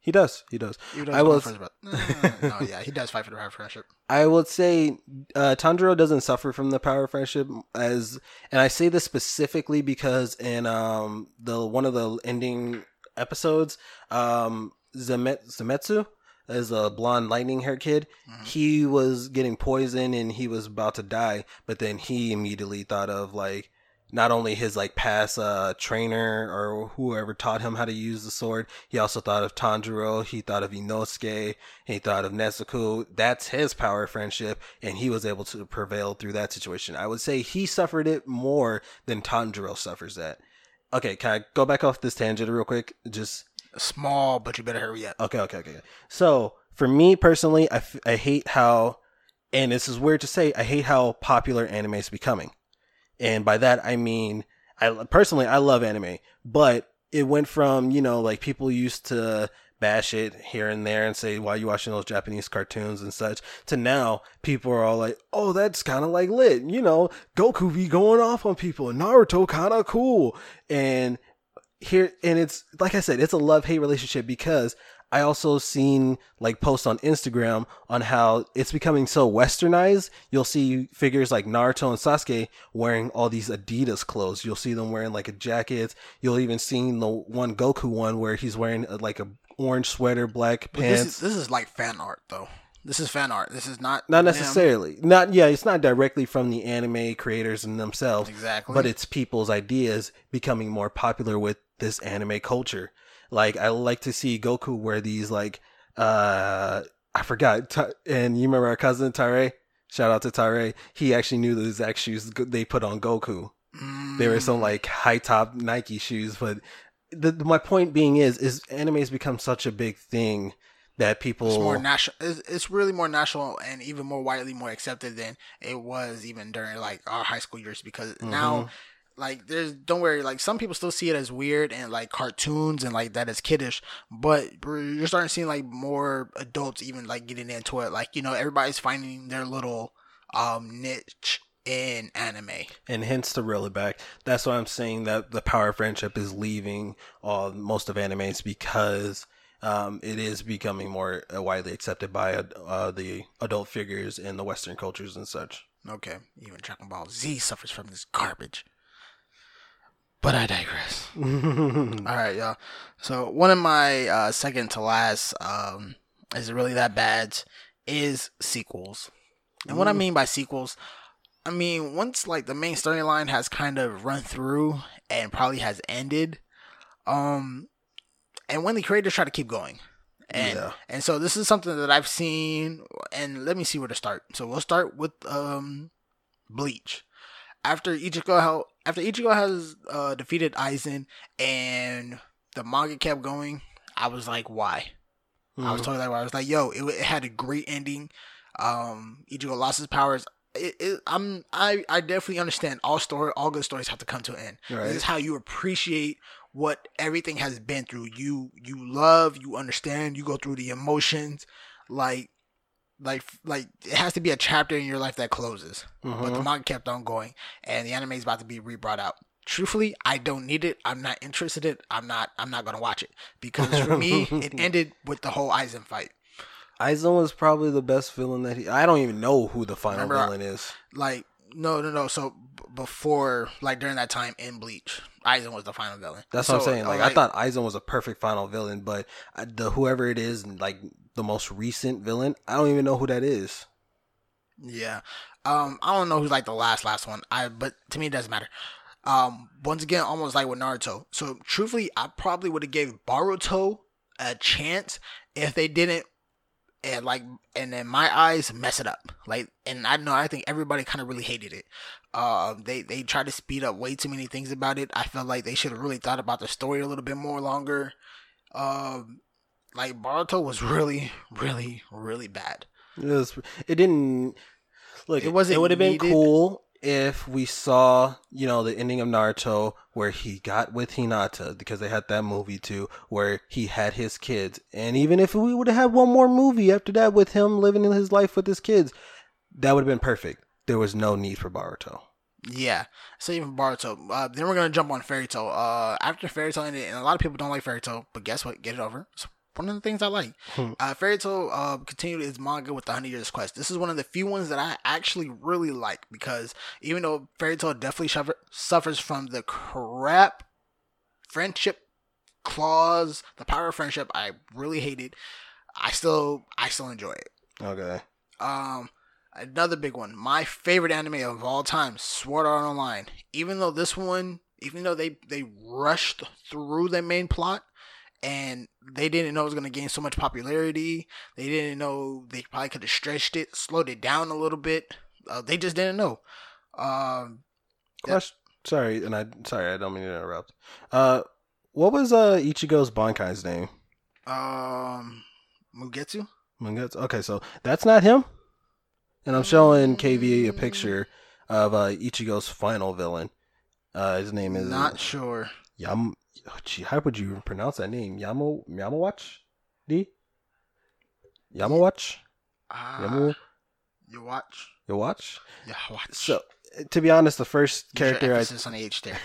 He does. He does. I will. one was. of the no, yeah, he does fight for the power of friendship. I would say uh, Tanjiro doesn't suffer from the power of friendship as, and I say this specifically because in um the one of the ending episodes, um Zemet, Zenitsu is a blonde lightning hair kid. Mhm. He was getting poisoned and he was about to die, but then he immediately thought of like not only his like past uh trainer or whoever taught him how to use the sword, he also thought of Tanjiro, he thought of Inosuke, he thought of Nezuko. That's his power friendship, and he was able to prevail through that situation. I would say he suffered it more than Tanjiro suffers that. Okay, can I go back off this tangent real quick? Just Small, but you better hurry up. Okay, okay, okay. So for me personally, I, f- I hate how, and this is weird to say, I hate how popular anime is becoming. And by that, I mean, I personally, I love anime, but it went from, you know, like people used to bash it here and there and say, why are you watching those Japanese cartoons and such, to now people are all like, oh, that's kind of like lit. You know, Goku be going off on people, Naruto kind of cool. And here and it's like I said, it's a love hate relationship because I also seen like posts on Instagram on how it's becoming so westernized. You'll see figures like Naruto and Sasuke wearing all these Adidas clothes. You'll see them wearing like a jacket. You'll even seen the one Goku one where he's wearing uh, like a orange sweater, black But this pants. is this is like fan art though. This is fan art. This is not not them. necessarily. Not yeah, it's not directly from the anime creators and themselves. Exactly. But it's people's ideas becoming more popular with this anime culture. Like I like to see Goku wear these like uh I forgot and you remember our cousin Tare? Shout out to Tare. He actually knew the exact shoes they put on Goku. They were some Mm. like high top Nike shoes, but the, my point being is is anime has become such a big thing that people It's more national. It's, it's really more national and even more widely more accepted than it was even during like our high school years. Because Mm-hmm. now, like, there's don't worry. Like some people still see it as weird and like cartoons and like that is kiddish. But you're starting to see like more adults even like getting into it. Like you know, everybody's finding their little um niche in anime. and hence the reel it back. That's why I'm saying that the power of friendship is leaving all most of animes because um, it is becoming more uh, widely accepted by uh, the adult figures in the Western cultures and such. Okay, even Dragon Ball Z suffers from this garbage. But I digress. All right, y'all. So one of my uh, second to last um, is it really that bad is sequels. And what I mean by sequels, I mean once like the main storyline has kind of run through and probably has ended, um, and when the creators try to keep going. And Yeah. and so this is something that I've seen and let me see where to start. So we'll start with um Bleach. After Ichigo how after Ichigo has uh, defeated Aizen and the manga kept going, I was like, why? I was Mhm. totally like, why? I was like, yo, it, it had a great ending. Um, Ichigo lost his powers. It, it, I'm I I definitely understand all story all good stories have to come to an end. Right. This is how you appreciate what everything has been through. You you love, you understand, you go through the emotions, like like like it has to be a chapter in your life that closes. But the Mhm. manga kept on going, and the anime is about to be re-brought out. Truthfully, I don't need it. I'm not interested in it. I'm not. I'm not gonna watch it because for me, it ended with the whole Aizen fight. Aizen was probably the best villain that he. I don't even know who the final Remember, villain is. Like, no, no, no. So b- before, like during that time in Bleach, Aizen was the final villain. That's so, what I'm saying. uh, Like, I thought Aizen was a perfect final villain, but uh, the whoever it is, like the most recent villain, I don't even know who that is. Yeah. Um, I don't know who's like the last last one. I but to me it doesn't matter. Um, once again, almost like with Naruto. So truthfully, I probably would have gave Boruto a chance if they didn't and like and in my eyes mess it up. Like and I know I think everybody kind of really hated it. Um, they they tried to speed up way too many things about it. I felt like they should have really thought about the story a little bit more longer. Um, like Boruto was really, really, really bad. It was. It didn't. Look, It it wasn't It would have been cool if we saw, you know, the ending of Naruto where he got with Hinata because they had that movie too, where he had his kids, and even if we would have had one more movie after that with him living in his life with his kids, that would have been perfect. There was no need for Boruto. Yeah. So even Boruto. Uh, then we're gonna jump on Fairy Tail. Uh, after Fairy Tail ended, and a lot of people don't like Fairy Tail, but guess what? Get it over. It's one of the things I like. Hmm. Uh, Fairy Tail uh, continued its manga with the Hundred Years Quest. This is one of the few ones that I actually really like because even though Fairy Tail definitely suffer- suffers from the crap friendship clause, the power of friendship, I really hate it. I still, I still enjoy it. Okay. Um, another big one. My favorite anime of all time, Sword Art Online. Even though this one, even though they they rushed through the main plot and they didn't know it was gonna gain so much popularity, they didn't know they probably could have stretched it, slowed it down a little bit. Uh, they just didn't know. Um. Question. Sorry, and I sorry I don't mean to interrupt. Uh, what was uh Ichigo's Bankai's name? um, Mugetsu. Mangetsu? Okay, so that's not him. And I'm showing KV a picture of uh, Ichigo's final villain. Uh, his name is Not sure. Yam. Oh, gee, how would you pronounce that name? Yamo Yamawatch? D. Yamawatch? Ah, Yamu you watch. Yawatch? Yeah, watch. So, to be honest, the first your character I on the H there.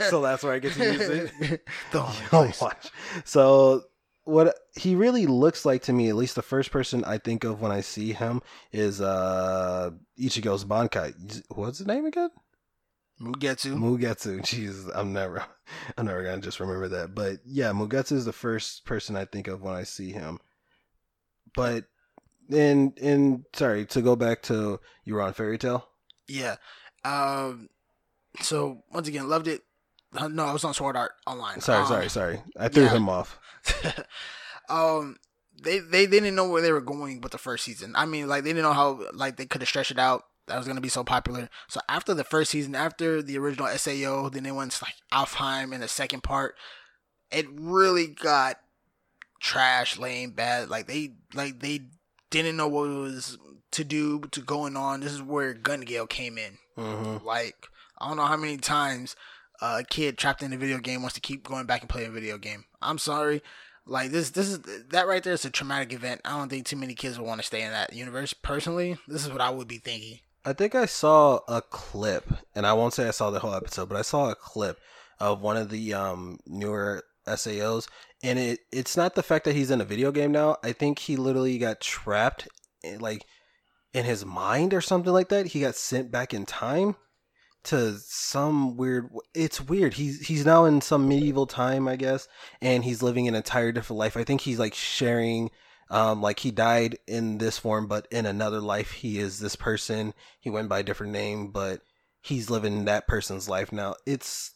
so that's where I get to use it. the only watch. So what he really looks like to me, at least the first person I think of when I see him is uh Ichigo's Bankai. What's his name again? Mugetsu. Mugetsu. Jeez, I'm never I'm never gonna just remember that. But yeah, Mugetsu is the first person I think of when I see him. But in in sorry, to go back to you were on Fairy Tail? Yeah. Um. So once again, loved it. No, I was on Sword Art Online. Sorry, Um, sorry, sorry. I threw yeah. him off. um. They, they they didn't know where they were going with the first season. I mean, like they didn't know how like they could have stretched it out. That was gonna be so popular. So after the first season, after the original SAO, then they went to like Alfheim in the second part. It really got trash, lame, bad. Like they like they didn't know what was to do to going on. This is where Gun Gale came in. Mm-hmm. Like I don't know how many times a kid trapped in a video game wants to keep going back and play a video game. I'm sorry. Like this, this is that right there is a traumatic event. I don't think too many kids will want to stay in that universe. Personally, this is what I would be thinking. I think I saw a clip, and I won't say I saw the whole episode, but I saw a clip of one of the um, newer SAOs, and it it's not the fact that he's in a video game now. I think he literally got trapped, in, like in his mind or something like that. He got sent back in time to some weird. It's weird. He's he's now in some medieval time, I guess, and he's living an entire different life. I think he's like sharing um, like he died in this form, but in another life he is this person. He went by a different name, but he's living that person's life now. It's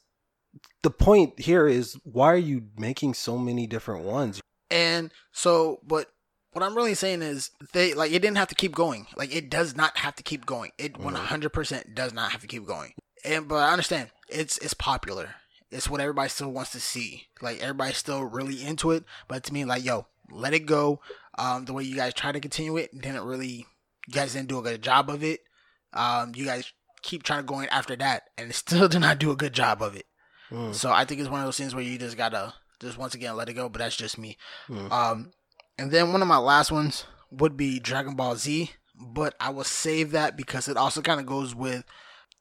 the point here is why are you making so many different ones? And so, but what I'm really saying is they like it didn't have to keep going. Like it does not have to keep going. It Mhm. 100% does not have to keep going. And but I understand it's it's popular. It's what everybody still wants to see. Like everybody's still really into it. But to me, like yo, let it go. Um, the way you guys try to continue it didn't really. You guys didn't do a good job of it. Um, you guys keep trying to going after that, and still did not do a good job of it. Mm, So I think it's one of those things where you just gotta just once again let it go. But that's just me. mm. Um, and then one of my last ones would be Dragon Ball Z, but I will save that because it also kind of goes with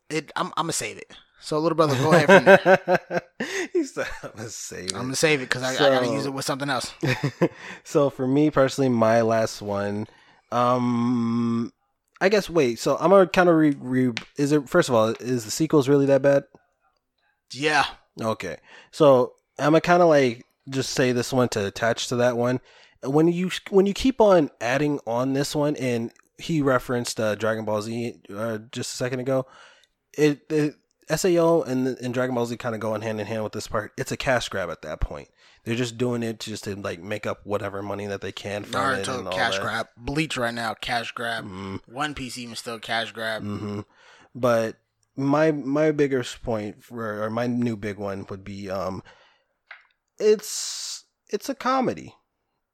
it. I'm, I'm gonna save it. So little brother, go ahead from there. he said, "I'm gonna save it." I'm gonna save it because I, I gotta use it with something else. so for me personally, my last one, um, I guess. Wait, so I'm gonna kind of re, re. Is it first of all, is the sequels really that bad? Yeah, Okay, so I'm gonna kind of like just say this one to attach to that one. When you when you keep on adding on this one, and he referenced uh, Dragon Ball Z uh, just a second ago, it, it SAO and and Dragon Ball Z kind of going hand in hand with this part. It's a cash grab at that point. They're just doing it just to like make up whatever money that they can from it and Naruto cash grab, Bleach right now cash grab, Mhm. One Piece even still cash grab. hmm But my my biggest point for or my new big one would be um it's it's a comedy.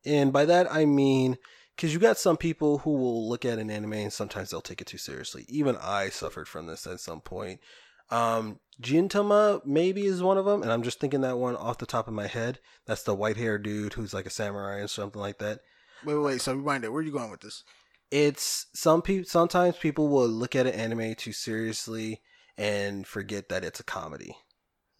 And by that I mean cuz you got some people who will look at an anime and sometimes they'll take it too seriously. Even I suffered from this at some point. Um Gintama maybe is one of them and I'm just thinking that one off the top of my head. That's the white-haired dude who's like a samurai or something like that Wait, wait, wait. So rewind it. Where are you going with this? it's some people sometimes people will look at an anime too seriously and forget that it's a comedy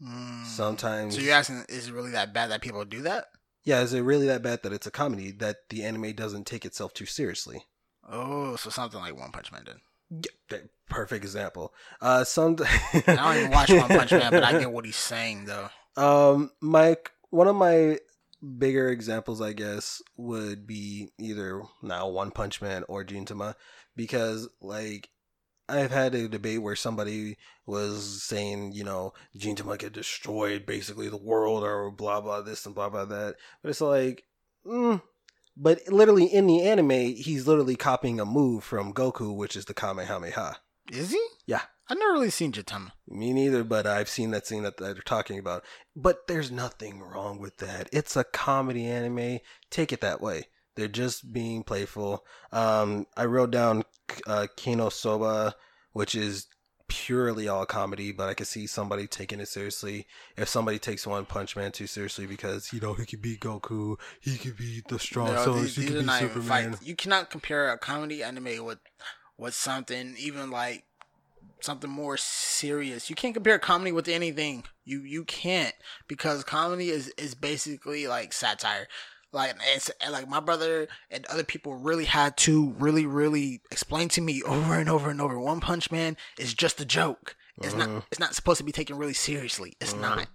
Mm. sometimes So you're asking, is it really that bad that people do that? yeah is it really that bad that it's a comedy that the anime doesn't take itself too seriously Oh, so something like One Punch Man did. Perfect example uh some I don't even watch One Punch Man, but I get what he's saying though. Um, my one of my bigger examples, I guess, would be either now One Punch Man or Gintama, because like I've had a debate where somebody was saying, you know, Gintama could destroyed, basically the world or blah blah this and blah blah that, but it's like, mm. But literally in the anime, he's literally copying a move from Goku, which is the Kamehameha. Is he? Yeah. I've never really seen Gintama. Me neither, but I've seen that scene that, they're talking about. But there's nothing wrong with that. It's a comedy anime. Take it that way. They're just being playful. Um, I wrote down uh, KonoSuba, which is purely all comedy, but I could see somebody taking it seriously. If somebody takes One Punch Man too seriously because, you know, he could beat Goku, he could beat the strong No, Souls, these, he could even Superman. You cannot compare a comedy anime with with something even like something more serious. You can't compare comedy with anything. You you can't because comedy is is basically like satire. Like it's like my brother and other people really had to really really explain to me over and over and over. One Punch Man is just a joke. It's Mhm. not. It's not supposed to be taken really seriously. It's Mhm. not.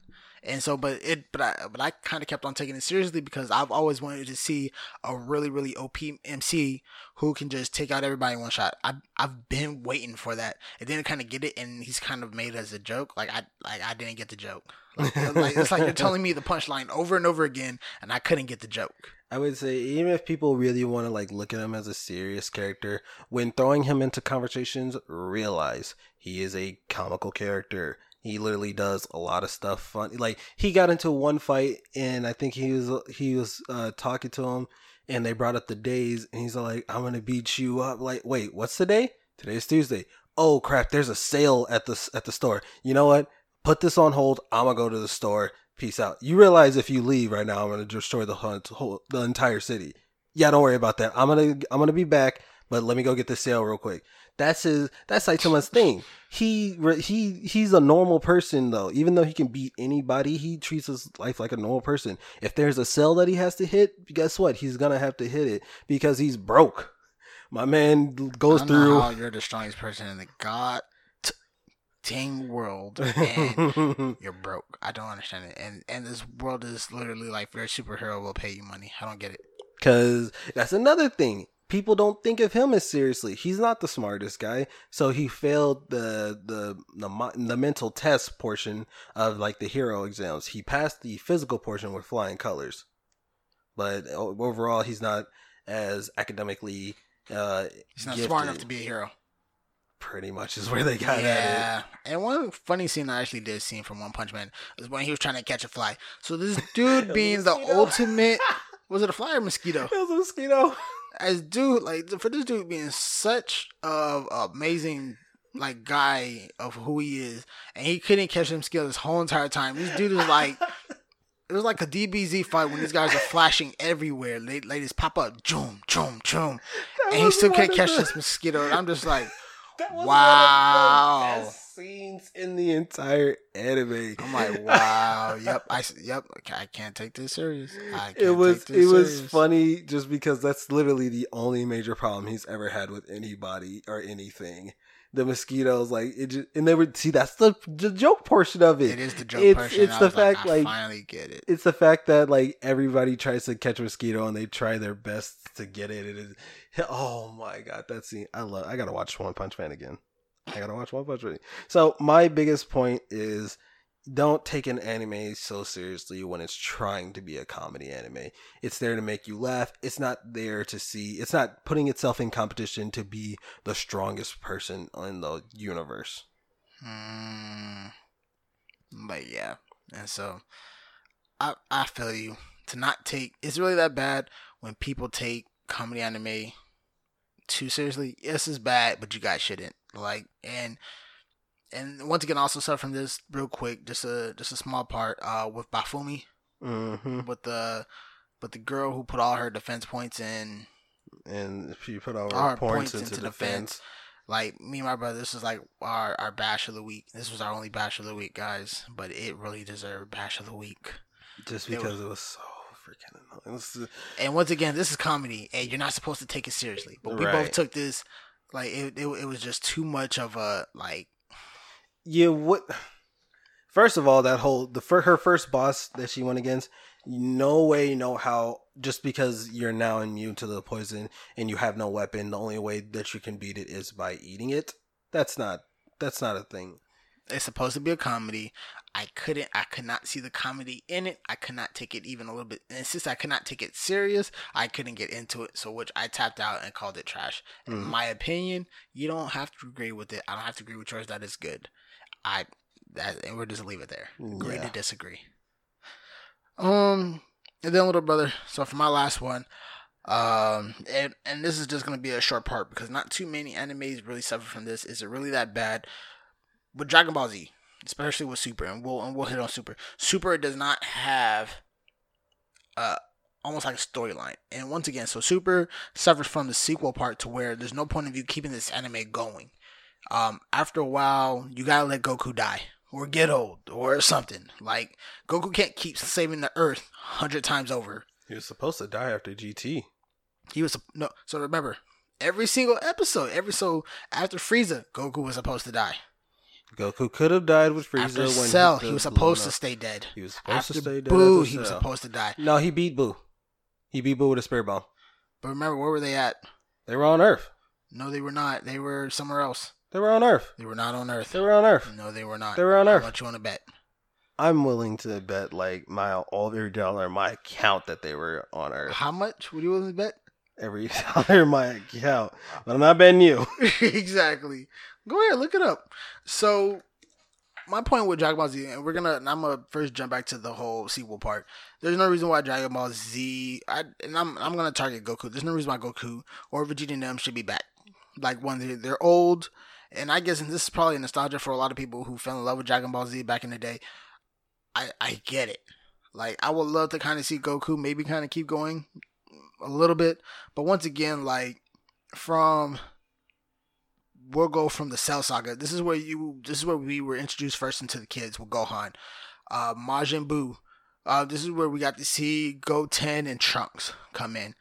And so, but it, but I, but I kind of kept on taking it seriously because I've always wanted to see a really, really OP MC who can just take out everybody in one shot. I, I've been waiting for that, and then kind of get it, and he's kind of made it as a joke. Like I, like I didn't get the joke. Like, like, it's like you're telling me the punchline over and over again, and I couldn't get the joke. I would say even if people really want to like look at him as a serious character, when throwing him into conversations, realize he is a comical character. He literally does a lot of stuff fun. Like he got into one fight and I think he was he was uh, talking to him and they brought up the days and he's like, "I'm gonna beat you up." Like, wait, what's the day? Today's Tuesday. Oh crap! There's a sale at the at the store. You know what? Put this on hold. I'm gonna go to the store. Peace out. You realize if you leave right now, I'm gonna destroy the whole the entire city. Yeah, don't worry about that. I'm gonna I'm gonna be back, but let me go get the sale real quick. That's his. That's Saitama's thing. He he he's a normal person though. Even though he can beat anybody, he treats his life like a normal person. If there's a cell that he has to hit, guess what? He's gonna have to hit it because he's broke. My man goes I don't know through. how you're the strongest person in the god dang world, and you're broke. I don't understand it. And and this world is literally like your superhero will pay you money. I don't get it. Cause that's another thing. People don't think of him as seriously. He's not the smartest guy, so he failed the the the, the mental test portion of like the hero exams. He passed the physical portion with flying colors, but overall, he's not as academically. Uh, He's not gifted. smart enough to be a hero. Pretty much is where they got at yeah. And one funny scene I actually did see from One Punch Man was when he was trying to catch a fly. So this dude being the ultimate was it a fly or mosquito? it. It was a mosquito. As dude like for this dude being such a amazing like guy of who he is, and he couldn't catch them skills this whole entire time. This dude is like it was like a DBZ fight when these guys are flashing everywhere. Just pop up, choom, choom, That and he still can't catch the- this mosquito. And I'm just like, That was Wow. one of the best scenes in the entire anime. I'm like, wow, yep, I, yep, I can't take this serious. I can't it was it this was funny just because that's literally the only major problem he's ever had with anybody or anything. The mosquitoes, like it, just, and they would see that's the the joke portion of it. It is the joke It's- portion. it's the like, fact, I like- finally get it. It's the fact that like everybody tries to catch a mosquito and they try their best to get it. It is, oh my god, that scene! I love. I gotta watch One Punch Man again. I gotta watch One Punch Man. So my biggest point is don't take an anime so seriously when it's trying to be a comedy anime. It's there to make you laugh. It's not there to see. It's not putting itself in competition to be the strongest person in the universe. Mm, but yeah, and so I I feel you to not take. It's really that bad when people take comedy anime too seriously. Yes, it's bad, but you guys shouldn't. Like and and once again, also suffer from this real quick. Just a just a small part. Uh, with Bofuri, Mm-hmm. with the with the girl who put all her defense points in And she put all All our points, into, defense, defense. like me and my brother, this is like our our bash of the week. This was our only bash of the week, guys. But it really deserved bash of the week. just It because it was so freaking And once again, this is comedy, and you're not supposed to take it seriously. But we both took this like it, it. It was just too much of a like. Yeah, what? First of all, that whole the her first boss that she went against, no way, no how. Just because you're now immune to the poison and you have no weapon, the only way that you can beat it is by eating it. That's not. That's not a thing. It's supposed to be a comedy. I couldn't. I could not see the comedy in it. I could not take it even a little bit. And since I could not take it serious, I couldn't get into it. So, which I tapped out and called it trash. In Mhm. my opinion, you don't have to agree with it. I don't have to agree with yours. That is good. I that and we'll just leave it there. Agree Yeah. to disagree. Um, and then little brother. So for my last one, um, and and this is just gonna be a short part because not too many animes really suffer from this. Is it really that bad? With Dragon Ball Z, especially with Super, and we'll and we'll hit on Super. Super does not have, uh, almost like a storyline. And once again, so Super suffers from the sequel part to where there's no point of you keeping this anime going. Um, after a while, you gotta let Goku die or get old or something. Like Goku can't keep saving the Earth hundred times over. He was supposed to die after GT. He was no. So remember, every single episode, every so after Frieza, Goku was supposed to die. Goku could have died with Frieza after when Cell, he the was supposed to stay dead. He was supposed After to stay dead. Boo, he was supposed to die. No, he beat Boo. He beat Boo with a spirit bomb. But remember, where were they at? They were on Earth. No, they were not. They were somewhere else. They were on Earth. They were not on Earth. They were on Earth. No, they were not. They were on How Earth. much you want to bet? I'm willing to bet like my all every dollar in my account that they were on Earth. How much? Would you willing to bet? Every dollar in my account, but I'm not betting you. exactly. Go ahead, look it up. So, my point with Dragon Ball Z, and we're gonna, and I'm gonna first jump back to the whole sequel part. There's no reason why Dragon Ball Z, I, and I'm, I'm gonna target Goku. There's no reason why Goku or Vegeta and them should be back. Like when they're, they're old, and I guess and this is probably nostalgia for a lot of people who fell in love with Dragon Ball Z back in the day. I, I get it. Like I would love to kind of see Goku maybe kind of keep going a little bit, but once again, like from we'll go from the Cell Saga. This is where you. This is where we were introduced first into the kids with Gohan, uh, Majin Buu. Uh, this is where we got to see Goten and Trunks come in.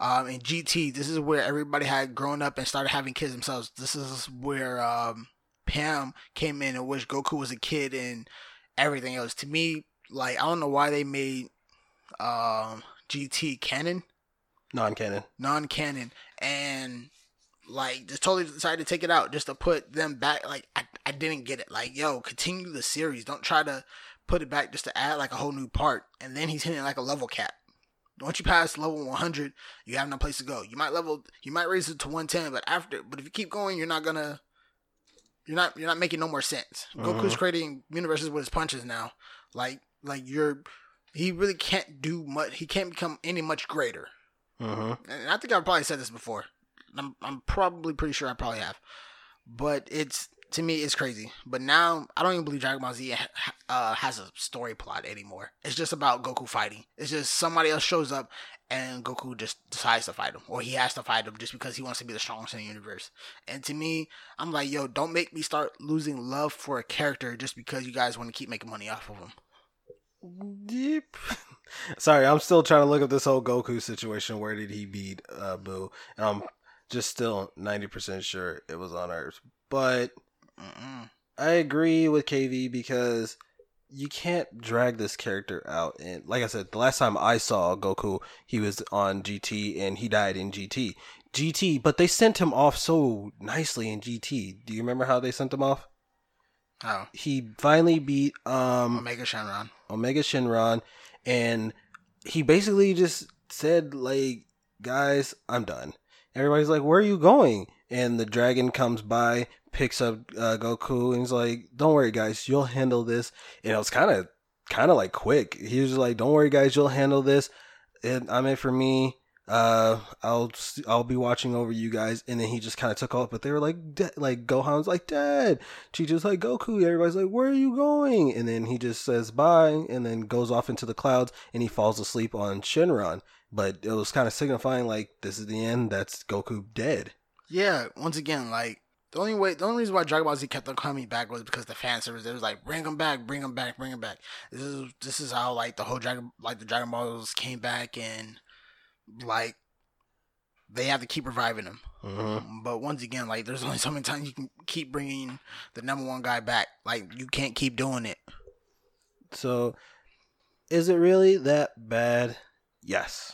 Um, in GT, this is where everybody had grown up and started having kids themselves. This is where um, Pan came in, in which Goku was a kid and everything else. To me, like I don't know why they made um, GT canon. Non-canon. non-canon. And like just totally decided to take it out just to put them back. Like I, I didn't get it. Like yo continue the series. Don't try to put it back just to add like a whole new part. And then he's hitting like a level cap once you pass level 100 you have no place to go you might level you might raise it to 110 but after but if you keep going you're not gonna you're not you're not making no more sense goku's Mhm. creating universes with his punches now like like you're he really can't do much he can't become any much greater Mm-hmm. and I think I've probably said this before. I'm I'm probably pretty sure I probably have, but it's to me it's crazy. But now I don't even believe Dragon Ball Z uh, has a story plot anymore. It's just about Goku fighting. It's just somebody else shows up and Goku just decides to fight him, or he has to fight him just because he wants to be the strongest in the universe. And to me, I'm like, yo, don't make me start losing love for a character just because you guys want to keep making money off of him. Deep. Sorry, I'm still trying to look up this whole Goku situation. Where did he beat uh, Boo? And I'm just still 90% sure it was on Earth. But Mm-mm. I agree with KV because you can't drag this character out. And like I said, the last time I saw Goku, he was on GT and he died in GT. GT, but they sent him off so nicely in GT. Do you remember how they sent him off? Oh, He finally beat um Omega Shenron. Omega Shenron, and he basically just said, like, guys, I'm done. Everybody's like, where are you going? And the dragon comes by, picks up uh, Goku, and he's like, don't worry, guys, you'll handle this. And it was kind of, kind of like quick. He was like, don't worry, guys, you'll handle this. And I'm for me. Uh, I'll I'll be watching over you guys, and then he just kind of took off. But they were like, "Da- like Gohan's like, Dad, Chi-Chi's like Goku. Everybody's like, "Where are you going?" And then he just says bye, and then goes off into the clouds, and he falls asleep on Shenron. But it was kind of signifying like this is the end. That's Goku dead. Yeah, once again, like the only way, the only reason why Dragon Ball Z kept on coming back was because the fan service. It was like, bring them back, bring them back, bring them back. This is this is how like the whole Dragon, like the Dragon Balls came back and like they have to keep reviving them. Mm-hmm. But once again, like there's only so many times you can keep bringing the number one guy back. Like you can't keep doing it. So, is it really that bad? Yes.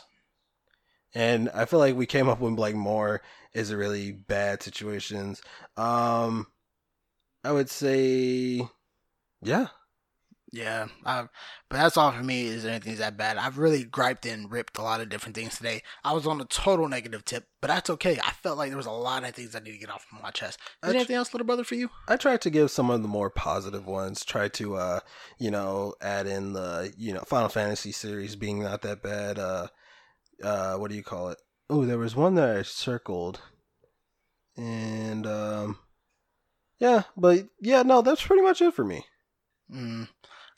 And I feel like we came up with like more is it really bad situations. Um I would say yeah. Yeah, I, but that's all for me. Is anything that bad? I've really griped and ripped a lot of different things today. I was on a total negative tip, but that's okay. I felt like there was a lot of things I need to get off my chest. Is there tr- anything else, little brother, for you? I tried to give some of the more positive ones. Try to, uh, you know, add in the, you know, Final Fantasy series being not that bad. Uh, uh, what do you call it? Oh, there was one that I circled, and um, yeah, but yeah, no, that's pretty much it for me. Mm,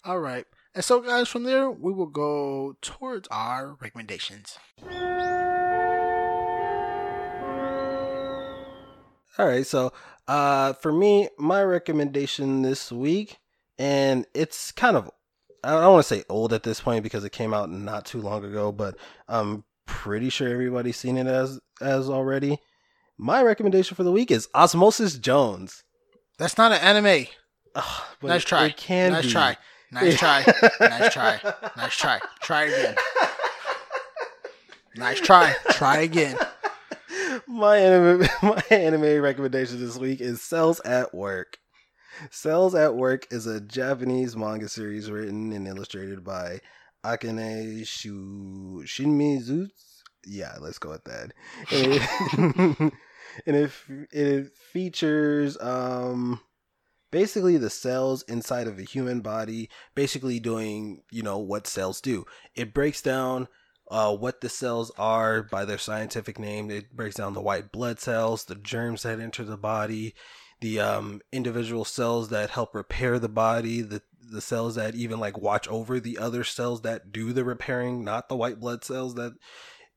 all right. And so, guys, from there we will go towards our recommendations. All right, so uh, for me, my recommendation this week, and it's kind of, I don't want to say old at this point because it came out not too long ago, but I'm pretty sure everybody's seen it as as already. My recommendation for the week is Osmosis Jones. That's not an anime. Ugh, nice it- try. It can nice be. try. Nice try. nice try. Nice try. Try again. Nice try. Try again. my anime my anime recommendation this week is Cells at Work. Cells at Work is a Japanese manga series written and illustrated by Akane Shu Shinmizu. Yeah, let's go with that. And it, and it, it features um basically the cells inside of a human body basically doing, you know, what cells do. It breaks down uh, what the cells are by their scientific name. It breaks down the white blood cells, the germs that enter the body, the um, individual cells that help repair the body, the the cells that even like watch over the other cells that do the repairing, not the white blood cells that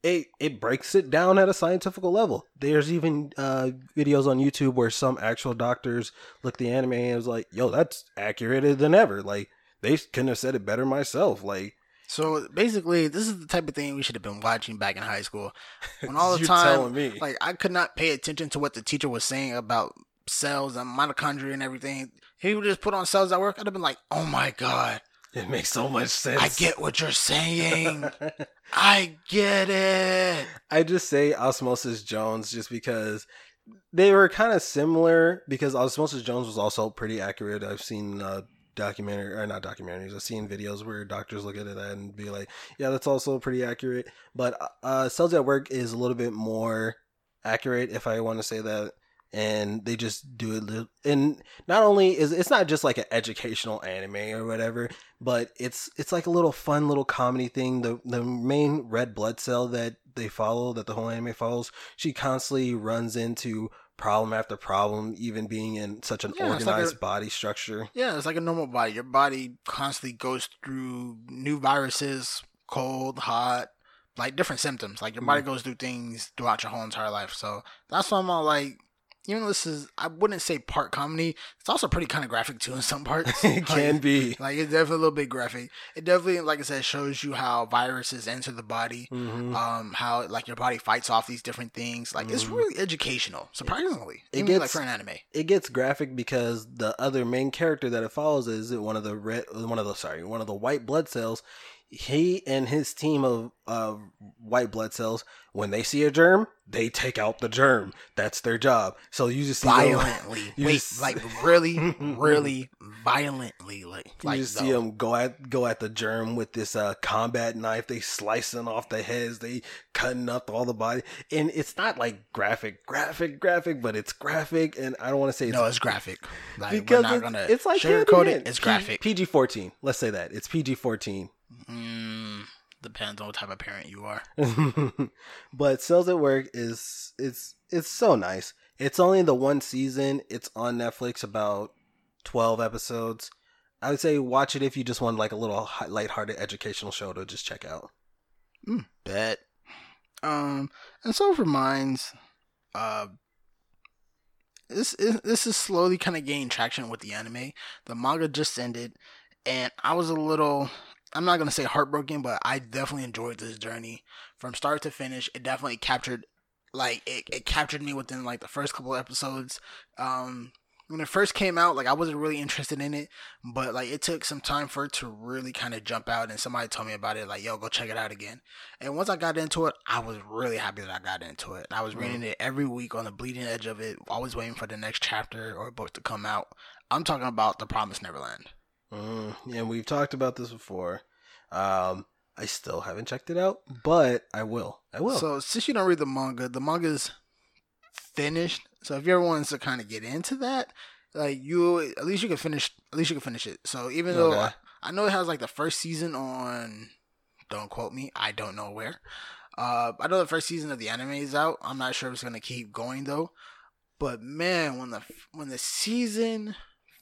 it it breaks it down at a scientific level. There's even uh, videos on YouTube where some actual doctors look the anime and was like, "Yo, that's accurate than ever." Like they couldn't have said it better myself. Like So basically, this is the type of thing we should have been watching back in high school. When all the time, me. like I could not pay attention to what the teacher was saying about cells and mitochondria and everything. He would just put on cells at work. I'd have been like, "Oh my god, it makes so much sense. I get what you're saying. I get it." I just say Osmosis Jones just because they were kind of similar because Osmosis Jones was also pretty accurate. I've seen uh, documentary or not documentaries. I've seen videos where doctors look at it and be like, "Yeah, that's also pretty accurate." But uh, Cells at Work is a little bit more accurate, if I want to say that. And they just do it, and not only is it's not just like an educational anime or whatever, but it's it's like a little fun little comedy thing. The the main red blood cell that they follow, that the whole anime follows, she constantly runs into problem after problem, even being in such an Yeah, it's like organized a- body structure. Yeah, it's like a normal body. Your body constantly goes through new viruses, cold, hot, like different symptoms. Like your body mm. goes through things throughout your whole entire life. So that's why I'm all like, even though this is, I wouldn't say part comedy. It's also pretty kind of graphic too in some parts. it can be. Like it's definitely a little bit graphic. It definitely, like I said, shows you how viruses enter the body. Mhm. Um, how like your body fights off these different things. Like it's Mhm. really educational, surprisingly. It Even like gets- for an anime. it gets graphic because the other main character that it follows is one of the red one of the sorry one of the white blood cells he and his team of uh, white blood cells when they see a germ they take out the germ that's their job so you just see them- violently. you Wait, just- like really, really violently. Like, you like just see them go at go at the germ with this uh, combat knife. They slicing off the heads. They cutting up all the body, and it's not like graphic, graphic, graphic, but it's graphic. And I don't want to say it's No, it's graphic. Like, because we're not it's, gonna it's like sugarcoat it. It's graphic. PG fourteen. Let's say that it's PG fourteen. Mm, depends on what type of parent you are. but Cells at Work is it's it's so nice. It's only the one season. It's on Netflix, about twelve episodes. I would say watch it if you just want like a little lighthearted educational show to just check out. Bet. Um, and so for mines, uh, this is this is slowly kind of gaining traction with the anime. The manga just ended, and I was a little. I'm not gonna say heartbroken, but I definitely enjoyed this journey from start to finish. It definitely captured, like it, it captured me within like the first couple episodes. Um, when it first came out, like I wasn't really interested in it, but like it took some time for it to really kind of jump out, and somebody told me about it. Like, yo, go check it out again. And once I got into it, I was really happy that I got into it. I was reading it every week on the bleeding edge of it, always waiting for the next chapter or book to come out. I'm talking about The Promised Neverland. Mm, and we've talked about this before. Um, I still haven't checked it out, but I will. I will. So since you don't read the manga, the manga's finished. So if you ever wanted to kind of get into that, like you, at least you can finish. At least you can finish it. So even though Okay. I, I know it has like the first season on, don't quote me, I don't know where. Uh, I know the first season of the anime is out. I'm not sure if it's gonna keep going though. But man, when the when the season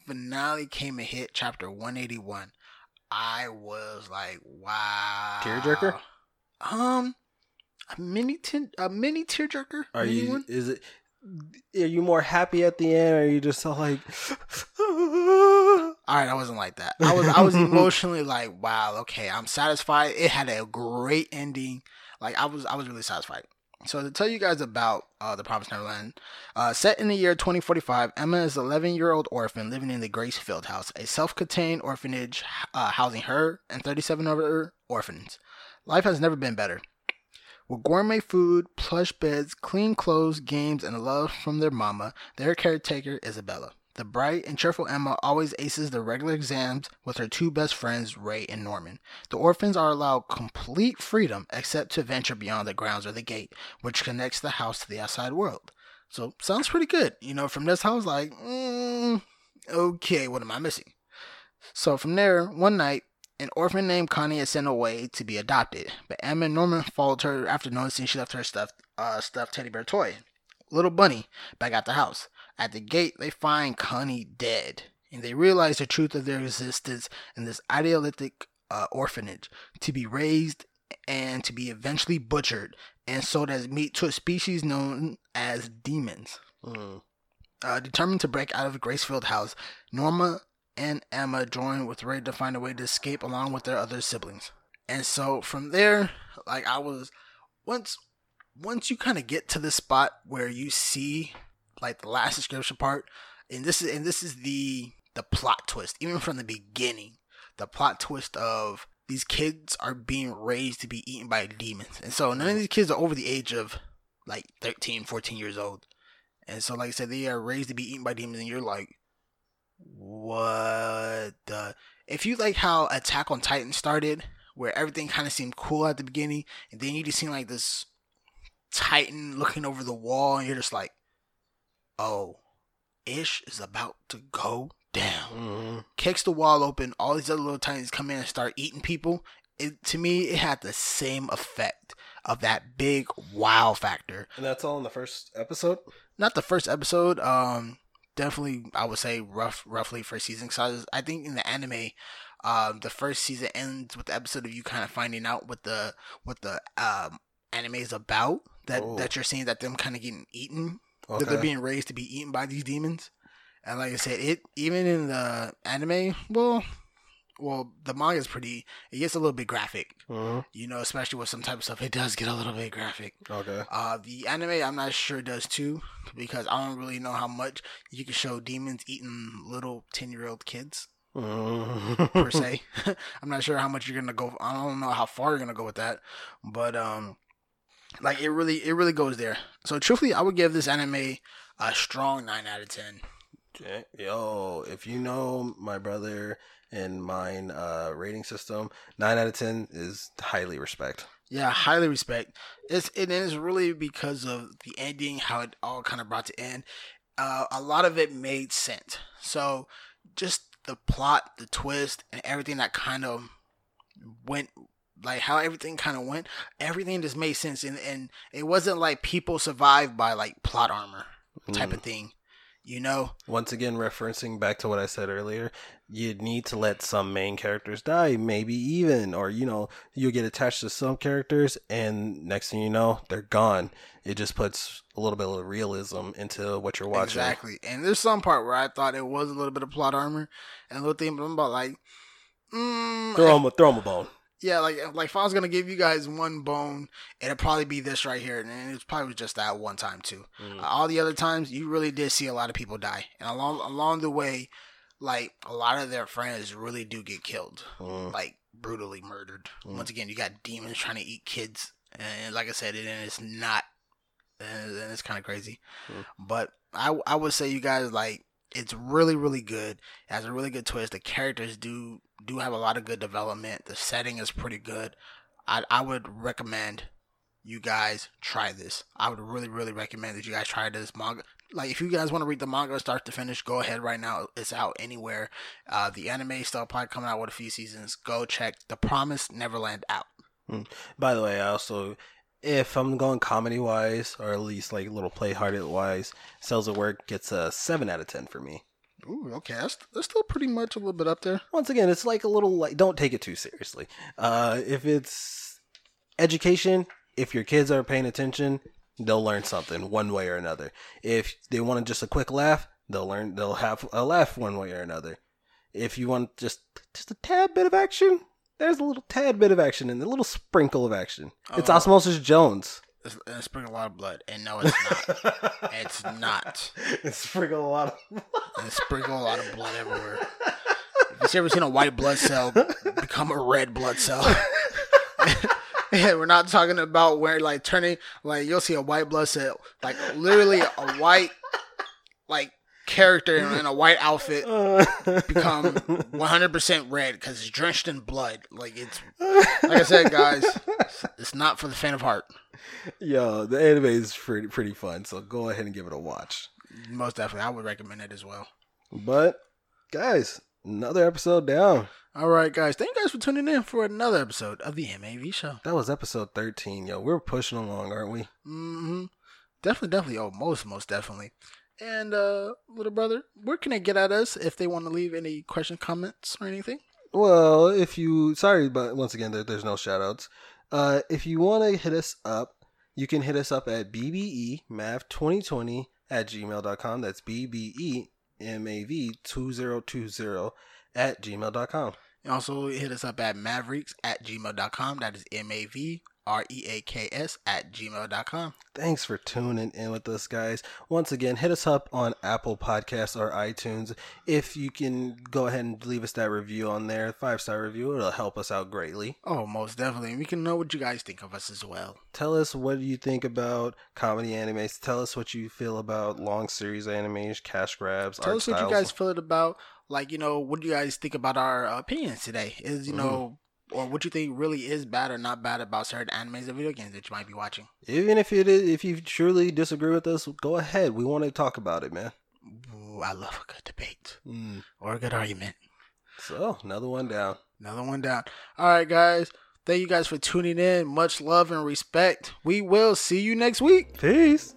finale came and hit chapter 181, I was like, wow, Tearjerker? Um, a mini tin, a mini tearjerker. are Mini you? one? Is it? Are you more happy at the end, or are you just so like? All right, I wasn't like that. I was I was emotionally like, wow, okay, I'm satisfied. It had a great ending. Like I was I was really satisfied. So to tell you guys about uh, the Promised Neverland, uh, set in the year 2045, Emma is an 11 year old orphan living in the Grace Field House, a self-contained orphanage uh, housing her and 37 other orphans. Life has never been better. With gourmet food, plush beds, clean clothes, games, and love from their mama, their caretaker, Isabella. The bright and cheerful Emma always aces the regular exams with her two best friends, Ray and Norman. The orphans are allowed complete freedom except to venture beyond the grounds or the gate, which connects the house to the outside world. So, sounds pretty good. You know, from this, I was like, mm, okay, what am I missing? So, from there, one night, an orphan named Connie is sent away to be adopted, but Emma and Norman followed her after noticing she left her stuffed, uh, stuffed teddy bear toy, Little Bunny, back at the house. At the gate, they find Connie dead, and they realize the truth of their existence in this idealistic uh, orphanage to be raised and to be eventually butchered and sold as meat to a species known as demons. Mm. Uh, determined to break out of Grace Field House, Norman and Emma join with Ray to find a way to escape along with their other siblings. And so from there, like I was once once you kind of get to the spot where you see like the last description part, and this is and this is the the plot twist, even from the beginning, the plot twist of these kids are being raised to be eaten by demons. And so none of these kids are over the age of like 13, 14 years old. And so, like I said, they are raised to be eaten by demons, and you're like, what the? If you like how Attack on Titan started, where everything kind of seemed cool at the beginning, and then you just seen like this Titan looking over the wall, and you're just like, oh, Ish is about to go down. Mm. Kicks the wall open, all these other little Titans come in and start eating people. It, to me, it had the same effect of that big wow factor And that's all in the first episode. not the first episode. Um, definitely, I would say rough, roughly first season. So I think in the anime, um, the first season ends with the episode of you kind of finding out what the what the um anime is about. That that you're seeing that them kind of getting eaten. That they're being raised to be eaten by these demons. And like I said, it even in the anime, well, well, the manga is pretty. It gets a little bit graphic, Mhm. you know, especially with some type of stuff. It does get a little bit graphic. Okay. Uh, the anime, I'm not sure does too, because I don't really know how much you can show demons eating little ten year old kids per se. I'm not sure how much you're gonna go. I don't know how far you're gonna go with that, but um, like it really, it really goes there. So truthfully, I would give this anime a strong nine out of ten. Yo, if you know my brother and mine uh rating system, nine out of ten is highly respect. Yeah, highly respect. It's it is really because of the ending, how it all kind of brought to end. Uh, a lot of it made sense. So just the plot, the twist, and everything that kind of went like how everything kind of went, everything just made sense, and and it wasn't like people survived by like plot armor type of thing, you know. Once again, referencing back to what I said earlier, you need to let some main characters die, maybe even, or you know, you get attached to some characters, and next thing you know, they're gone. It just puts a little bit of realism into what you're watching. Exactly. And there's some part where I thought it was a little bit of plot armor, and a little thing, but I'm about like, mm, Throw 'em a throw him a bone. Yeah, like like if I was gonna give you guys one bone, it'd probably be this right here, and it probably was just that one time too. Mm. Uh, all the other times, you really did see a lot of people die, and along along the way, like a lot of their friends really do get killed, Mm. like brutally murdered. Mm. Once again, you got demons trying to eat kids, and like I said, it and it's not, and and it's kind of crazy. Mm. But I I would say you guys like it's really really good. It has a really good twist. The characters do do have a lot of good development. The setting is pretty good. I I would recommend you guys try this. I would really really recommend that you guys try this manga. Like if you guys want to read the manga start to finish, go ahead right now. It's out anywhere. Uh, the anime still probably coming out with a few seasons. Go check The Promised Neverland out. By the way, I also, if I'm going comedy wise, or at least like a little play hearted wise, Cells at Work gets a seven out of ten for me. Ooh, okay, that's that's still pretty much a little bit up there. Once again, it's like a little like don't take it too seriously. Uh, if it's education, if your kids are paying attention, they'll learn something one way or another. If they want just a quick laugh, they'll learn they'll have a laugh one way or another. If you want just just a tad bit of action, there's a little tad bit of action and a little sprinkle of action. It's Oh. Osmosis Jones. It's, sprinkle a lot of blood, and no, it's not. it's not. It's sprinkle a lot of It's sprinkle a lot of blood everywhere. Have you ever seen a white blood cell become a red blood cell? yeah, we're not talking about where like turning like you'll see a white blood cell, like literally a white like character in, a white outfit become 100% red because it's drenched in blood. Like it's like I said, guys, it's not for the faint of heart. Yo, the anime is pretty pretty fun, so go ahead and give it a watch. Most definitely, I would recommend it as well. But guys, another episode down. All right, guys, thank you guys for tuning in for another episode of the MAV show. That was episode thirteen. Yo, we're pushing along, aren't we? Mm-hmm. Definitely, definitely. Oh, most, most definitely. And uh, little brother, where can they get at us if they want to leave any question, comments, or anything? Well, if you sorry, but once again, there, there's no shout outs. Uh, if you want to hit us up, you can hit us up at E bbemav2020 at gmail.com. That's E bbemav2020 at gmail.com. And also hit us up at mavericks at gmail.com. That is M A V R E A K S at gmail.com. Thanks for tuning in with us, guys. Once again, hit us up on Apple Podcasts or iTunes. If you can go ahead and leave us that review on there, five star review, it'll help us out greatly. Oh, most definitely. We can know what you guys think of us as well. Tell us what do you think about comedy animes. Tell us what you feel about long series animes, cash grabs, Tell us what you guys feel about, like, you know, what do you guys think about our opinions today? Is, you mm. know, or what you think really is bad or not bad about certain animes and video games that you might be watching. Even if it is, if you truly disagree with us, go ahead. We want to talk about it, man. Ooh, I love a good debate Mm. or a good argument. So another one down. Another one down. All right, guys. Thank you guys for tuning in. Much love and respect. We will see you next week. Peace.